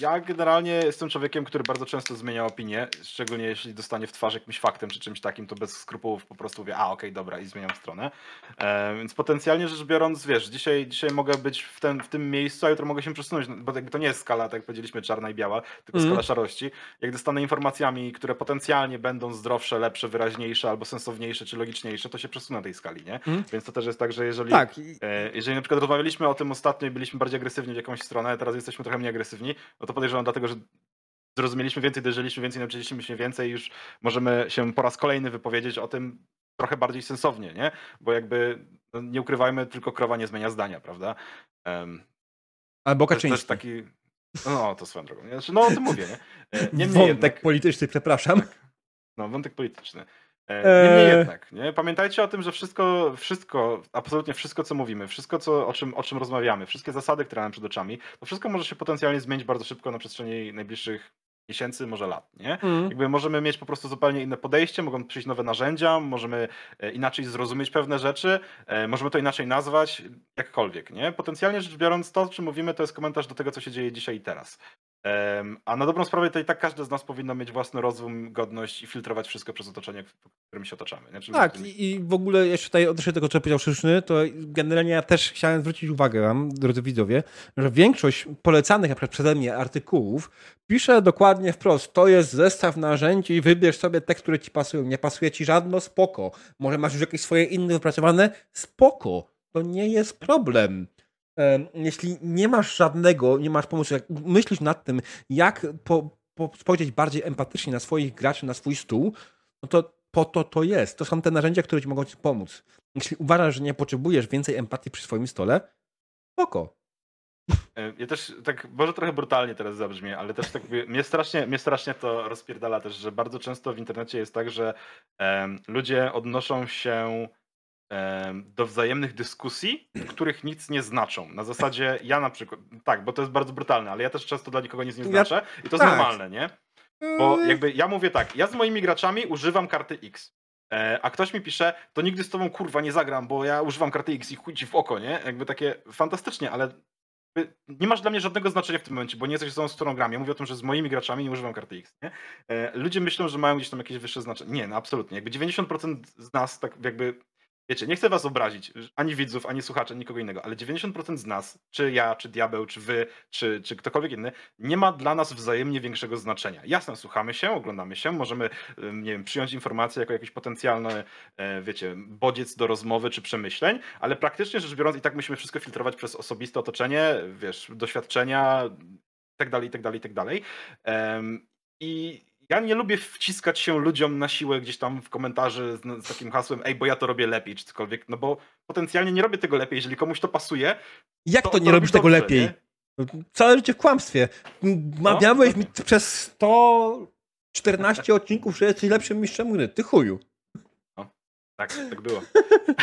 Ja generalnie jestem człowiekiem, który bardzo często zmienia opinię, szczególnie jeśli dostanie w twarz jakimś faktem czy czymś takim, to bez skrupułów po prostu mówię, a okej, dobra i zmieniam stronę. E, więc potencjalnie rzecz biorąc, wiesz, dzisiaj, dzisiaj mogę być w, ten, w tym miejscu, a jutro mogę się przesunąć, no, bo jakby to nie jest skala, tak jak powiedzieliśmy, czarna i biała, tylko Mhm. skala szarości. Jak dostanę informacjami, które potencjalnie będą zdrowsze, lepsze, wyraźniejsze, albo sensowniejsze, czy logiczniejsze, to się przesunę tej skali, nie? Mhm. Więc to też jest tak, że jeżeli... Tak, E, Jeżeli na przykład rozmawialiśmy o tym ostatnio i byliśmy bardziej agresywni w jakąś stronę, teraz jesteśmy trochę mniej agresywni, no to podejrzewam dlatego, że zrozumieliśmy więcej, dojrzeliśmy więcej, nauczyliśmy się więcej już możemy się po raz kolejny wypowiedzieć o tym trochę bardziej sensownie, nie? Bo jakby, no nie ukrywajmy, tylko krowa nie zmienia zdania, prawda? Um, albo jest też Kaczyński. taki... No, to swoją drogą. Znaczy, no o tym mówię, nie? E, Niemniej Wątek jednak, polityczny, przepraszam. no, wątek polityczny. E. Niemniej jednak, nie? pamiętajcie o tym, że wszystko, wszystko, absolutnie wszystko, co mówimy, wszystko, co, o, czym, o czym rozmawiamy, wszystkie zasady, które mamy przed oczami, to wszystko może się potencjalnie zmienić bardzo szybko na przestrzeni najbliższych miesięcy, może lat, nie? Mhm. Jakby możemy mieć po prostu zupełnie inne podejście, mogą przyjść nowe narzędzia, możemy e, inaczej zrozumieć pewne rzeczy, e, możemy to inaczej nazwać, jakkolwiek, nie? Potencjalnie rzecz biorąc, to, o czym mówimy, to jest komentarz do tego, co się dzieje dzisiaj i teraz. A na dobrą sprawę to i tak każdy z nas powinno mieć własny rozum, godność i filtrować wszystko przez otoczenie, w którym się otaczamy. Nie? Czyli Tak, i, w ogóle jeszcze tutaj odnośnie tego, co powiedział Szyszny, to generalnie ja też chciałem zwrócić uwagę wam, drodzy widzowie, że większość polecanych na przykład przeze mnie artykułów pisze dokładnie wprost, to jest zestaw narzędzi wybierz sobie te, które ci pasują. Nie pasuje ci żadno, spoko. Może masz już jakieś swoje inne wypracowane, spoko. To nie jest problem. Jeśli nie masz żadnego, nie masz pomysłu, jak myślisz nad tym, jak po, po spojrzeć bardziej empatycznie na swoich graczy, na swój stół, no to po to to jest. To są te narzędzia, które ci mogą ci pomóc. Jeśli uważasz, że nie potrzebujesz więcej empatii przy swoim stole, spoko. E, Ja też tak, może trochę brutalnie teraz zabrzmię, ale też tak mnie strasznie, mnie strasznie to rozpierdala też, że bardzo często w internecie jest tak, że ludzie odnoszą się do wzajemnych dyskusji, których nic nie znaczą. Na zasadzie ja na przykład, tak, bo to jest bardzo brutalne, ale ja też często dla nikogo nic nie znaczę i to jest tak. normalne, nie? Bo Yy, jakby ja mówię tak, ja z moimi graczami używam karty X. E, a ktoś mi pisze, to nigdy z tobą kurwa nie zagram, bo ja używam karty X i chuj ci w oko, nie? Jakby takie fantastycznie, ale jakby nie masz dla mnie żadnego znaczenia w tym momencie, bo nie jesteś osobą, z którą gram. Ja mówię o tym, że z moimi graczami nie używam karty X, nie? E, ludzie myślą, że mają gdzieś tam jakieś wyższe znaczenie. Nie, no absolutnie. Jakby 90% z nas tak jakby wiecie, nie chcę was obrazić, ani widzów, ani słuchaczy, ani nikogo innego, ale 90% z nas, czy ja, czy diabeł, czy wy, czy, czy ktokolwiek inny, nie ma dla nas wzajemnie większego znaczenia. Jasne, słuchamy się, oglądamy się, możemy, nie wiem, przyjąć informacje jako jakiś potencjalny, e, wiecie, bodziec do rozmowy czy przemyśleń, ale praktycznie rzecz biorąc i tak musimy wszystko filtrować przez osobiste otoczenie, wiesz, doświadczenia, i tak dalej, i tak tak ja nie lubię wciskać się ludziom na siłę gdzieś tam w komentarze z, z takim hasłem, ej, bo ja to robię lepiej, czy cokolwiek, no bo potencjalnie nie robię tego lepiej, jeżeli komuś to pasuje. Jak to, To- nie to robisz robi tego dobrze, lepiej? nie? No, Całe życie w kłamstwie. Mawiałeś mi dokładnie. przez 114 odcinków, że jesteś lepszym mistrzem gry. Ty chuju. Tak, tak było.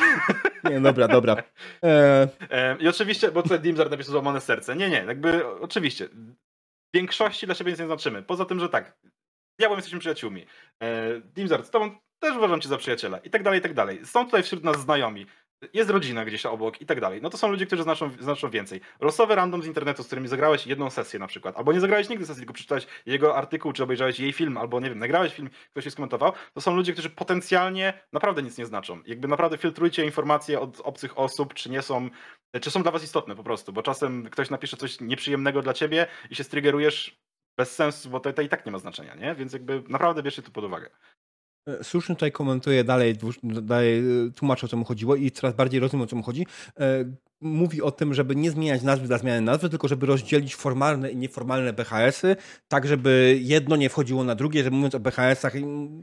Nie, dobra, dobra. E, E, I oczywiście, bo tutaj Dimzar napisał złamane serce. Nie, nie, jakby oczywiście. W większości dla siebie nic nie znaczymy. Poza tym, że tak, diabłem jesteśmy przyjaciółmi. E, Dimzar, z tobą też uważam cię za przyjaciela. I tak dalej, i tak dalej. Są tutaj wśród nas znajomi. Jest rodzina gdzieś obok i tak dalej. No to są ludzie, którzy znaczą, znaczą więcej. Losowy random z internetu, z którymi zagrałeś jedną sesję na przykład, albo nie zagrałeś nigdy sesji, tylko przeczytałeś jego artykuł, czy obejrzałeś jej film, albo nie wiem, nagrałeś film, ktoś się skomentował, to są ludzie, którzy potencjalnie naprawdę nic nie znaczą. Jakby naprawdę filtrujcie informacje od obcych osób, czy nie są czy są dla was istotne po prostu, bo czasem ktoś napisze coś nieprzyjemnego dla ciebie i się striggerujesz bez sensu, bo to, to i tak nie ma znaczenia, nie? Więc jakby naprawdę bierzcie to pod uwagę. E, Słuszny tutaj komentuje dalej, dalej e, tłumaczy o co mu chodziło i coraz bardziej rozumiem o co mu chodzi. E, Mówi o tym, żeby nie zmieniać nazwy dla zmiany nazwy, tylko żeby rozdzielić formalne i nieformalne BHS-y, tak żeby jedno nie wchodziło na drugie, żeby mówiąc o BHS-ach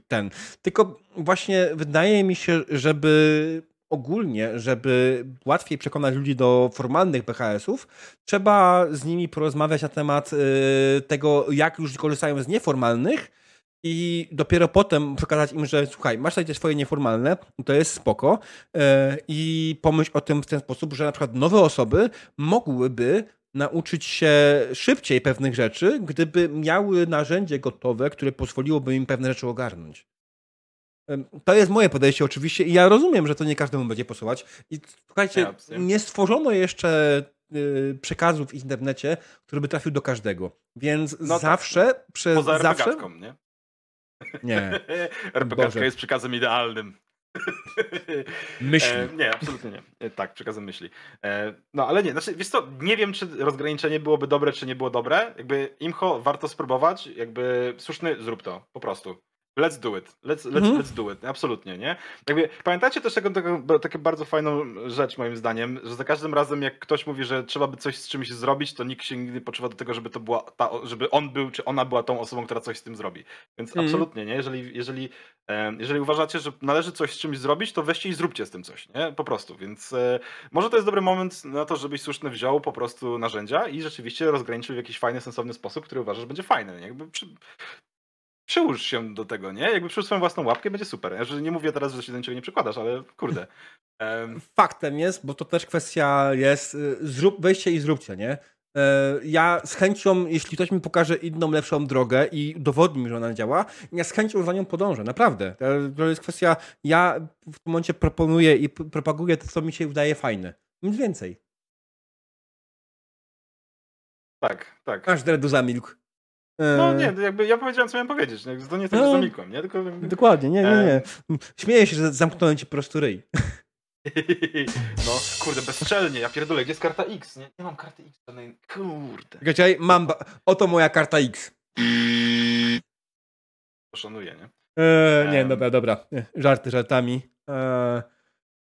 ten. Tylko właśnie wydaje mi się, żeby ogólnie, żeby łatwiej przekonać ludzi do formalnych BHS-ów, trzeba z nimi porozmawiać na temat e, tego, jak już korzystają z nieformalnych, i dopiero potem przekazać im, że słuchaj, masz tutaj te swoje nieformalne, to jest spoko e, i pomyśl o tym w ten sposób, że na przykład nowe osoby mogłyby nauczyć się szybciej pewnych rzeczy, gdyby miały narzędzie gotowe, które pozwoliłoby im pewne rzeczy ogarnąć. To jest moje podejście oczywiście i ja rozumiem, że to nie każdemu będzie pasować. I słuchajcie, Nie, absolutnie. nie stworzono jeszcze y, przekazu w internecie, który by trafił do każdego. Więc No tak. zawsze, przez Poza zawsze... Nie? Nie. Boże. jest przekazem idealnym. Myśli. E, nie, absolutnie nie. E, tak, przekazem myśli. E, no ale nie, znaczy, wiesz co, nie wiem, czy rozgraniczenie byłoby dobre, czy nie było dobre. Jakby imcho warto spróbować, jakby słuszny, zrób to, po prostu. Let's do it. Let's, let's, Mhm. let's do it. Absolutnie, nie? Jakby, pamiętacie też taką, taką, taką bardzo fajną rzecz, moim zdaniem, że za każdym razem, jak ktoś mówi, że trzeba by coś z czymś zrobić, to nikt się nigdy poczuwa do tego, żeby to była ta, żeby on był, czy ona była tą osobą, która coś z tym zrobi. Więc Mhm. absolutnie, nie? Jeżeli, jeżeli, jeżeli uważacie, że należy coś z czymś zrobić, to weźcie i zróbcie z tym coś, nie? Po prostu. Więc e, może to jest dobry moment na to, żebyś słuszny wziął po prostu narzędzia i rzeczywiście rozgraniczył w jakiś fajny, sensowny sposób, który uważasz, że będzie fajny. nie? Jakby przy, przyłóż się do tego, nie? Jakby przyłóż swoją własną łapkę, będzie super. Ja nie mówię teraz, że się do niczego nie przykładasz, ale kurde. Em, Faktem jest, bo to też kwestia jest, y, zrób, weźcie i zróbcie, nie? E, Ja z chęcią, jeśli ktoś mi pokaże inną, lepszą drogę i udowodni mi, że ona działa, ja z chęcią za nią podążę, naprawdę. To- jest kwestia, ja w tym momencie proponuję i propaguję to, co mi się wydaje fajne. Nic więcej. tak, tak. Aż Dredu zamilkł. E, No nie, jakby ja powiedziałem, co miałem powiedzieć. nie? To nie tak, No. zamilkłem, nie? Tylko Dokładnie, nie, nie, nie. Śmieję się, że zamknąłem ci po prostu ryj. No, kurde, bezczelnie, ja pierdolę, gdzie jest karta X? Nie, nie mam karty X żadnej. Kurde. Czekaj, mam, oto moja karta X. Poszanuję, nie? E, nie, Em. dobra, dobra. Żarty żartami. E,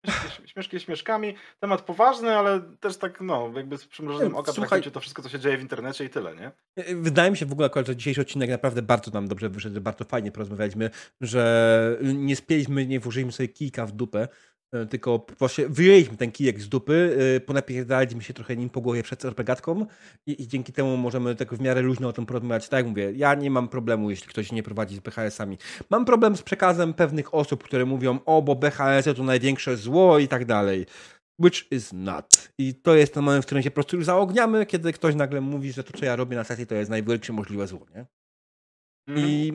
Śmieszki, śmieszki śmieszkami. Temat poważny, ale też tak, no, jakby z przymrużeniem oka Słuchaj- to wszystko, co się dzieje w internecie i tyle, nie? Wydaje mi się w ogóle że dzisiejszy odcinek naprawdę bardzo nam dobrze wyszedł, że bardzo fajnie porozmawialiśmy, że nie spieliśmy, nie włożyliśmy sobie kijka w dupę, tylko właśnie wyjęliśmy ten kijek z dupy, e, ponapierdaliśmy się trochę nim po głowie przed RPGatką i, i dzięki temu możemy tak w miarę luźno o tym porozmawiać. Tak jak mówię, ja nie mam problemu, jeśli ktoś nie prowadzi z BHS-ami. Mam problem z przekazem pewnych osób, które mówią, o, bo BHS to największe zło i tak dalej. Which is not. I to jest ten moment, w którym się po prostu już zaogniamy, kiedy ktoś nagle mówi, że to, co ja robię na sesji, to jest największe możliwe zło, nie? Mhm. I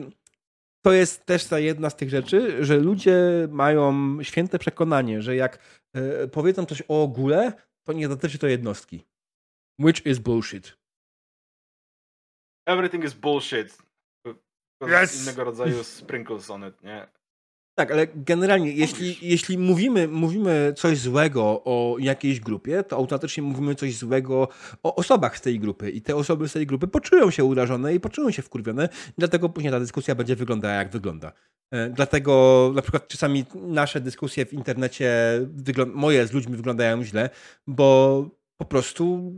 to jest też ta jedna z tych rzeczy, że ludzie mają święte przekonanie, że jak e, powiedzą coś o ogóle, to nie dotyczy to jednostki. Which is bullshit. Everything is bullshit. Yes! innego rodzaju sprinkles on it, nie? Tak, ale generalnie, jeśli, jeśli mówimy, mówimy coś złego o jakiejś grupie, to automatycznie mówimy coś złego o osobach z tej grupy i te osoby z tej grupy poczują się urażone i poczują się wkurwione, dlatego później ta dyskusja będzie wyglądała jak wygląda. E, dlatego na przykład czasami nasze dyskusje w internecie, moje z ludźmi wyglądają źle, bo po prostu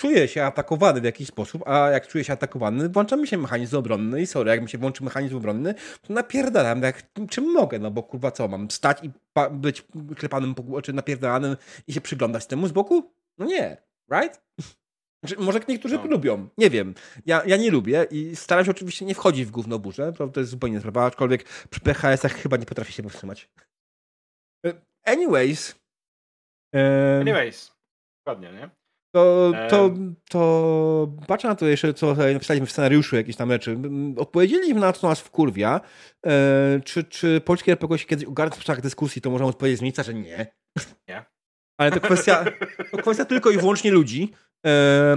czuję się atakowany w jakiś sposób, a jak czuję się atakowany, włącza mi się mechanizm obronny i sorry, jak mi się włączy mechanizm obronny, to napierdalam jak czym mogę, no bo kurwa co, mam stać i być klepanym po czy napierdalanym i się przyglądać temu z boku? No nie, right? Znaczy, może niektórzy no. lubią, nie wiem. Ja, ja nie lubię i staram się oczywiście nie wchodzić w gówno burzę, to jest zupełnie sprawa, aczkolwiek przy PHS-ach chyba nie potrafię się powstrzymać. E, anyways. Anyways. Dokładnie, nie? To, to, to patrzę na to jeszcze, co napisaliśmy w scenariuszu, jakieś tam rzeczy. Odpowiedzieliśmy na to, co nas wkurwia. E, czy, czy polskie RPG się kiedyś ogarnie w czasach dyskusji, to możemy odpowiedzieć z miejsca, że nie. Nie. Ale to kwestia, to kwestia tylko i wyłącznie ludzi. E,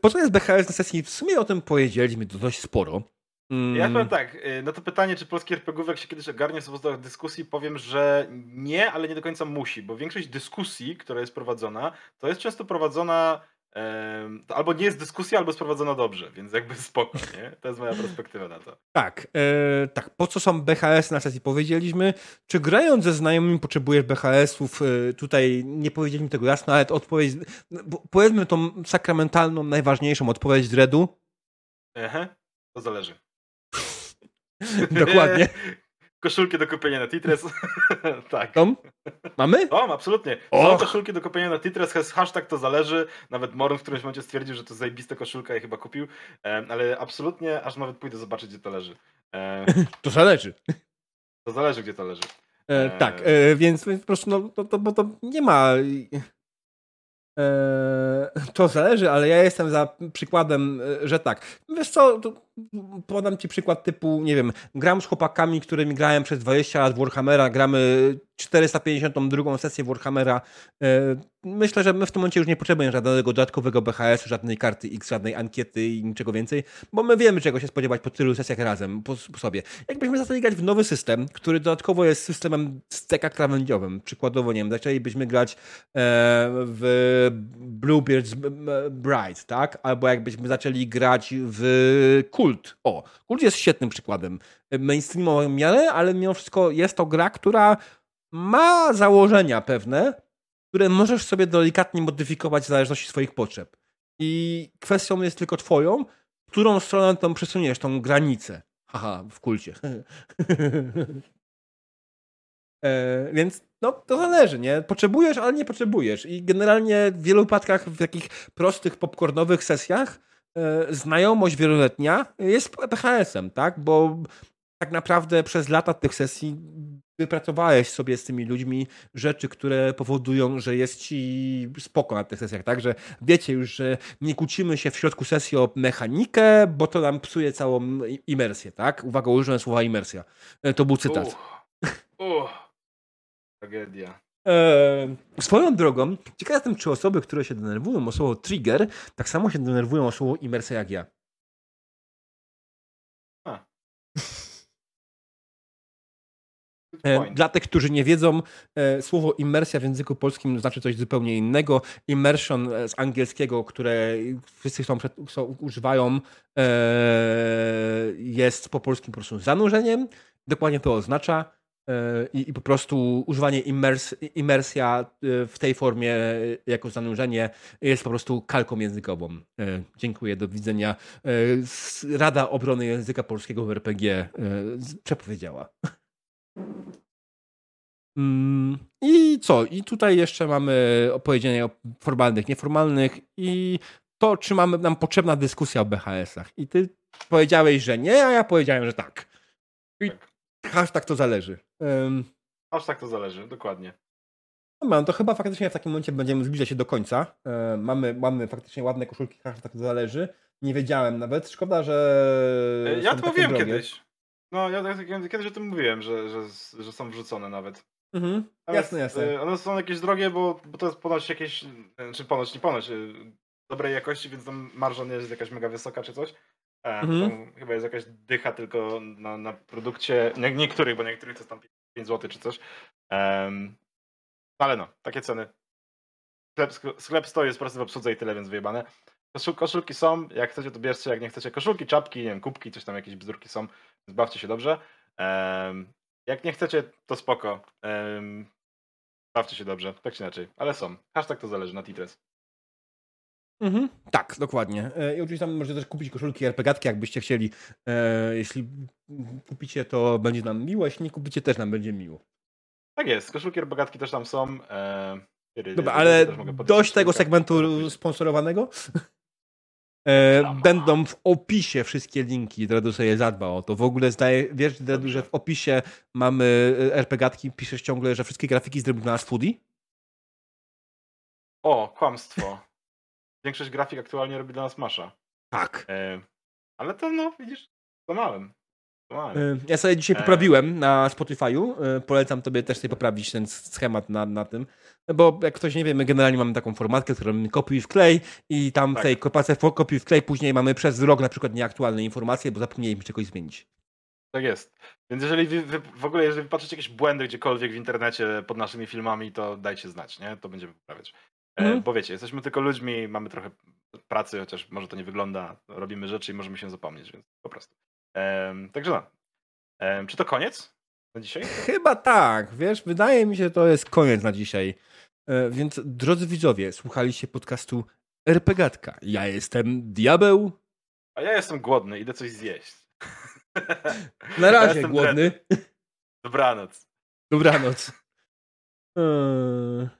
po co jest BHS na sesji? W sumie o tym powiedzieliśmy dość sporo. Mm. Ja powiem tak, y, no to pytanie, czy polski RPGówek się kiedyś ogarnie w dyskusji, powiem, że nie, ale nie do końca musi, bo większość dyskusji, która jest prowadzona, to jest często prowadzona albo nie jest dyskusja, albo jest prowadzona dobrze, więc jakby spoko, nie? To jest moja perspektywa na to. Tak, e, tak. Po co są BHS na sesji powiedzieliśmy. Czy grając ze znajomymi potrzebujesz BHS-ów? E, tutaj nie powiedzieliśmy tego jasno, ale odpowiedź, powiedzmy tą sakramentalną, najważniejszą odpowiedź z Redu. Ehe, to zależy. Dokładnie. Koszulki do kupienia na Titres. tak. Tom? Mamy? Tom, absolutnie. Są koszulki do kupienia na Titres, hashtag to zależy. Nawet Morn w którymś momencie stwierdził, że to zajebista koszulka i chyba kupił. ale absolutnie, aż nawet pójdę zobaczyć, gdzie to leży. to zależy. To zależy, gdzie to leży. E, tak, e, więc, po prostu no, to, to, bo to nie ma e, to zależy, ale ja jestem za przykładem, e, że tak. Wiesz co, podam ci przykład typu, nie wiem, gram z chłopakami, którymi grałem przez 20 lat w Warhammera, gramy 452 sesję Warhammera. E, myślę, że my w tym momencie już nie potrzebujemy żadnego dodatkowego BHS, żadnej karty X, żadnej ankiety i niczego więcej, bo my wiemy, czego się spodziewać po tylu sesjach razem, po, po sobie. Jakbyśmy zaczęli grać w nowy system, który dodatkowo jest systemem steka krawędziowym, przykładowo, nie wiem, zaczęlibyśmy grać e, w Bluebeard's Bride, tak? Albo jakbyśmy zaczęli grać w Kult. O, Kult jest świetnym przykładem. Mainstreamową miarę, ale mimo wszystko jest to gra, która ma założenia pewne, które możesz sobie delikatnie modyfikować w zależności swoich potrzeb. I kwestią jest tylko twoją, którą stronę tą przesuniesz, tą granicę. Haha, w kulcie. e, więc no, to zależy, nie? Potrzebujesz, ale nie potrzebujesz. I generalnie w wielu wypadkach, w takich prostych, popcornowych sesjach, znajomość wieloletnia jest PHS-em, tak? Bo tak naprawdę przez lata tych sesji wypracowałeś sobie z tymi ludźmi rzeczy, które powodują, że jest ci spoko na tych sesjach, tak? Że wiecie już, że nie kłócimy się w środku sesji o mechanikę, bo to nam psuje całą imersję, tak? Uwaga, użyłem słowa imersja. E, to był cytat. Uh, Tragedia. E, swoją drogą, ciekaw jestem, czy osoby, które się denerwują o słowo trigger, tak samo się denerwują o słowo imersja jak ja. E, dla tych, którzy nie wiedzą, e, słowo imersja w języku polskim znaczy coś zupełnie innego. Immersion z angielskiego, które wszyscy chcą, chcą używają, jest po polsku po prostu zanurzeniem. Dokładnie to oznacza. I, I, po prostu używanie imers, imersja w tej formie jako zanurzenie jest po prostu kalką językową. Dziękuję, do widzenia. Rada Obrony Języka Polskiego w RPG przepowiedziała. Mm, I co? I tutaj jeszcze mamy opowiedzenie o formalnych, nieformalnych i to, czy mamy nam potrzebna dyskusja o BHS-ach. I ty powiedziałeś, że nie, a ja powiedziałem, że tak. I tak. hashtag to zależy. Um, hashtag to zależy, dokładnie. No, to chyba faktycznie w takim momencie będziemy zbliżać się do końca. E, mamy, mamy faktycznie ładne koszulki, hashtag to zależy. Nie wiedziałem nawet. Szkoda, że. E, ja to mówiłem kiedyś. No, ja kiedyś o tym mówiłem, że, że, że są wrzucone nawet. Mhm. Jasne, jasne. Y, one są jakieś drogie, bo, bo to jest ponoć jakieś, czy ponoć, nie ponoć, dobrej jakości, więc tam marża nie jest jakaś mega wysoka czy coś. E, mhm. chyba jest jakaś dycha tylko na, na produkcie, nie, niektórych, bo niektórych to jest tam 5 zł czy coś. Um, ale no, takie ceny. Sklep, sklep stoi, jest po prostu w obsłudze i tyle, więc wyjebane. Koszul, koszulki są, jak chcecie to bierzcie, jak nie chcecie koszulki, czapki, nie wiem, kubki, coś tam, jakieś bzdurki są, więc bawcie się dobrze. Um, jak nie chcecie, to spoko. Um, bawcie się dobrze, tak czy inaczej, ale są. Hashtag to zależy na Titres. Mhm, tak, dokładnie. E, I oczywiście tam możecie też kupić koszulki RPGatki, jakbyście chcieli. E, jeśli kupicie, to będzie nam miło, jeśli nie kupicie, też nam będzie miło. Tak jest, koszulki RPGatki też tam są. E, Dobra, ale dość tego segmentu sponsorowanego. Będą w opisie wszystkie linki, Dredu sobie zadba o to. W ogóle zdaje, wiesz, Dredu, że w opisie mamy RPGatki, piszesz ciągle, że wszystkie grafiki zrobił na Foodie? O, kłamstwo. Większość grafik aktualnie robi dla nas Masza. Tak. E, ale to no, widzisz, kłamałem. E, ja sobie dzisiaj e. poprawiłem na Spotify'u. E, polecam tobie też sobie poprawić ten schemat na, na tym. Bo jak ktoś nie wie, my generalnie mamy taką formatkę, którą kopiuj w klej i tam tak. w tej kopace kopiuj w klej później mamy przez rok na przykład nieaktualne informacje, bo zapomnieliśmy czegoś zmienić. Tak jest. Więc jeżeli wy, wy, w ogóle, jeżeli patrzycie jakieś błędy gdziekolwiek w internecie pod naszymi filmami, to dajcie znać, nie? To będziemy poprawiać. Mhm. Bo wiecie, jesteśmy tylko ludźmi, mamy trochę pracy, chociaż może to nie wygląda, robimy rzeczy i możemy się zapomnieć, więc po prostu. Także no. Czy to koniec na dzisiaj? Chyba tak, wiesz, wydaje mi się, że to jest koniec na dzisiaj. E, więc drodzy widzowie, słuchaliście podcastu RPGatka. Ja jestem Diabeł. A ja jestem głodny, idę coś zjeść. Na razie ja głodny. Dobranoc. Dobranoc. Eee...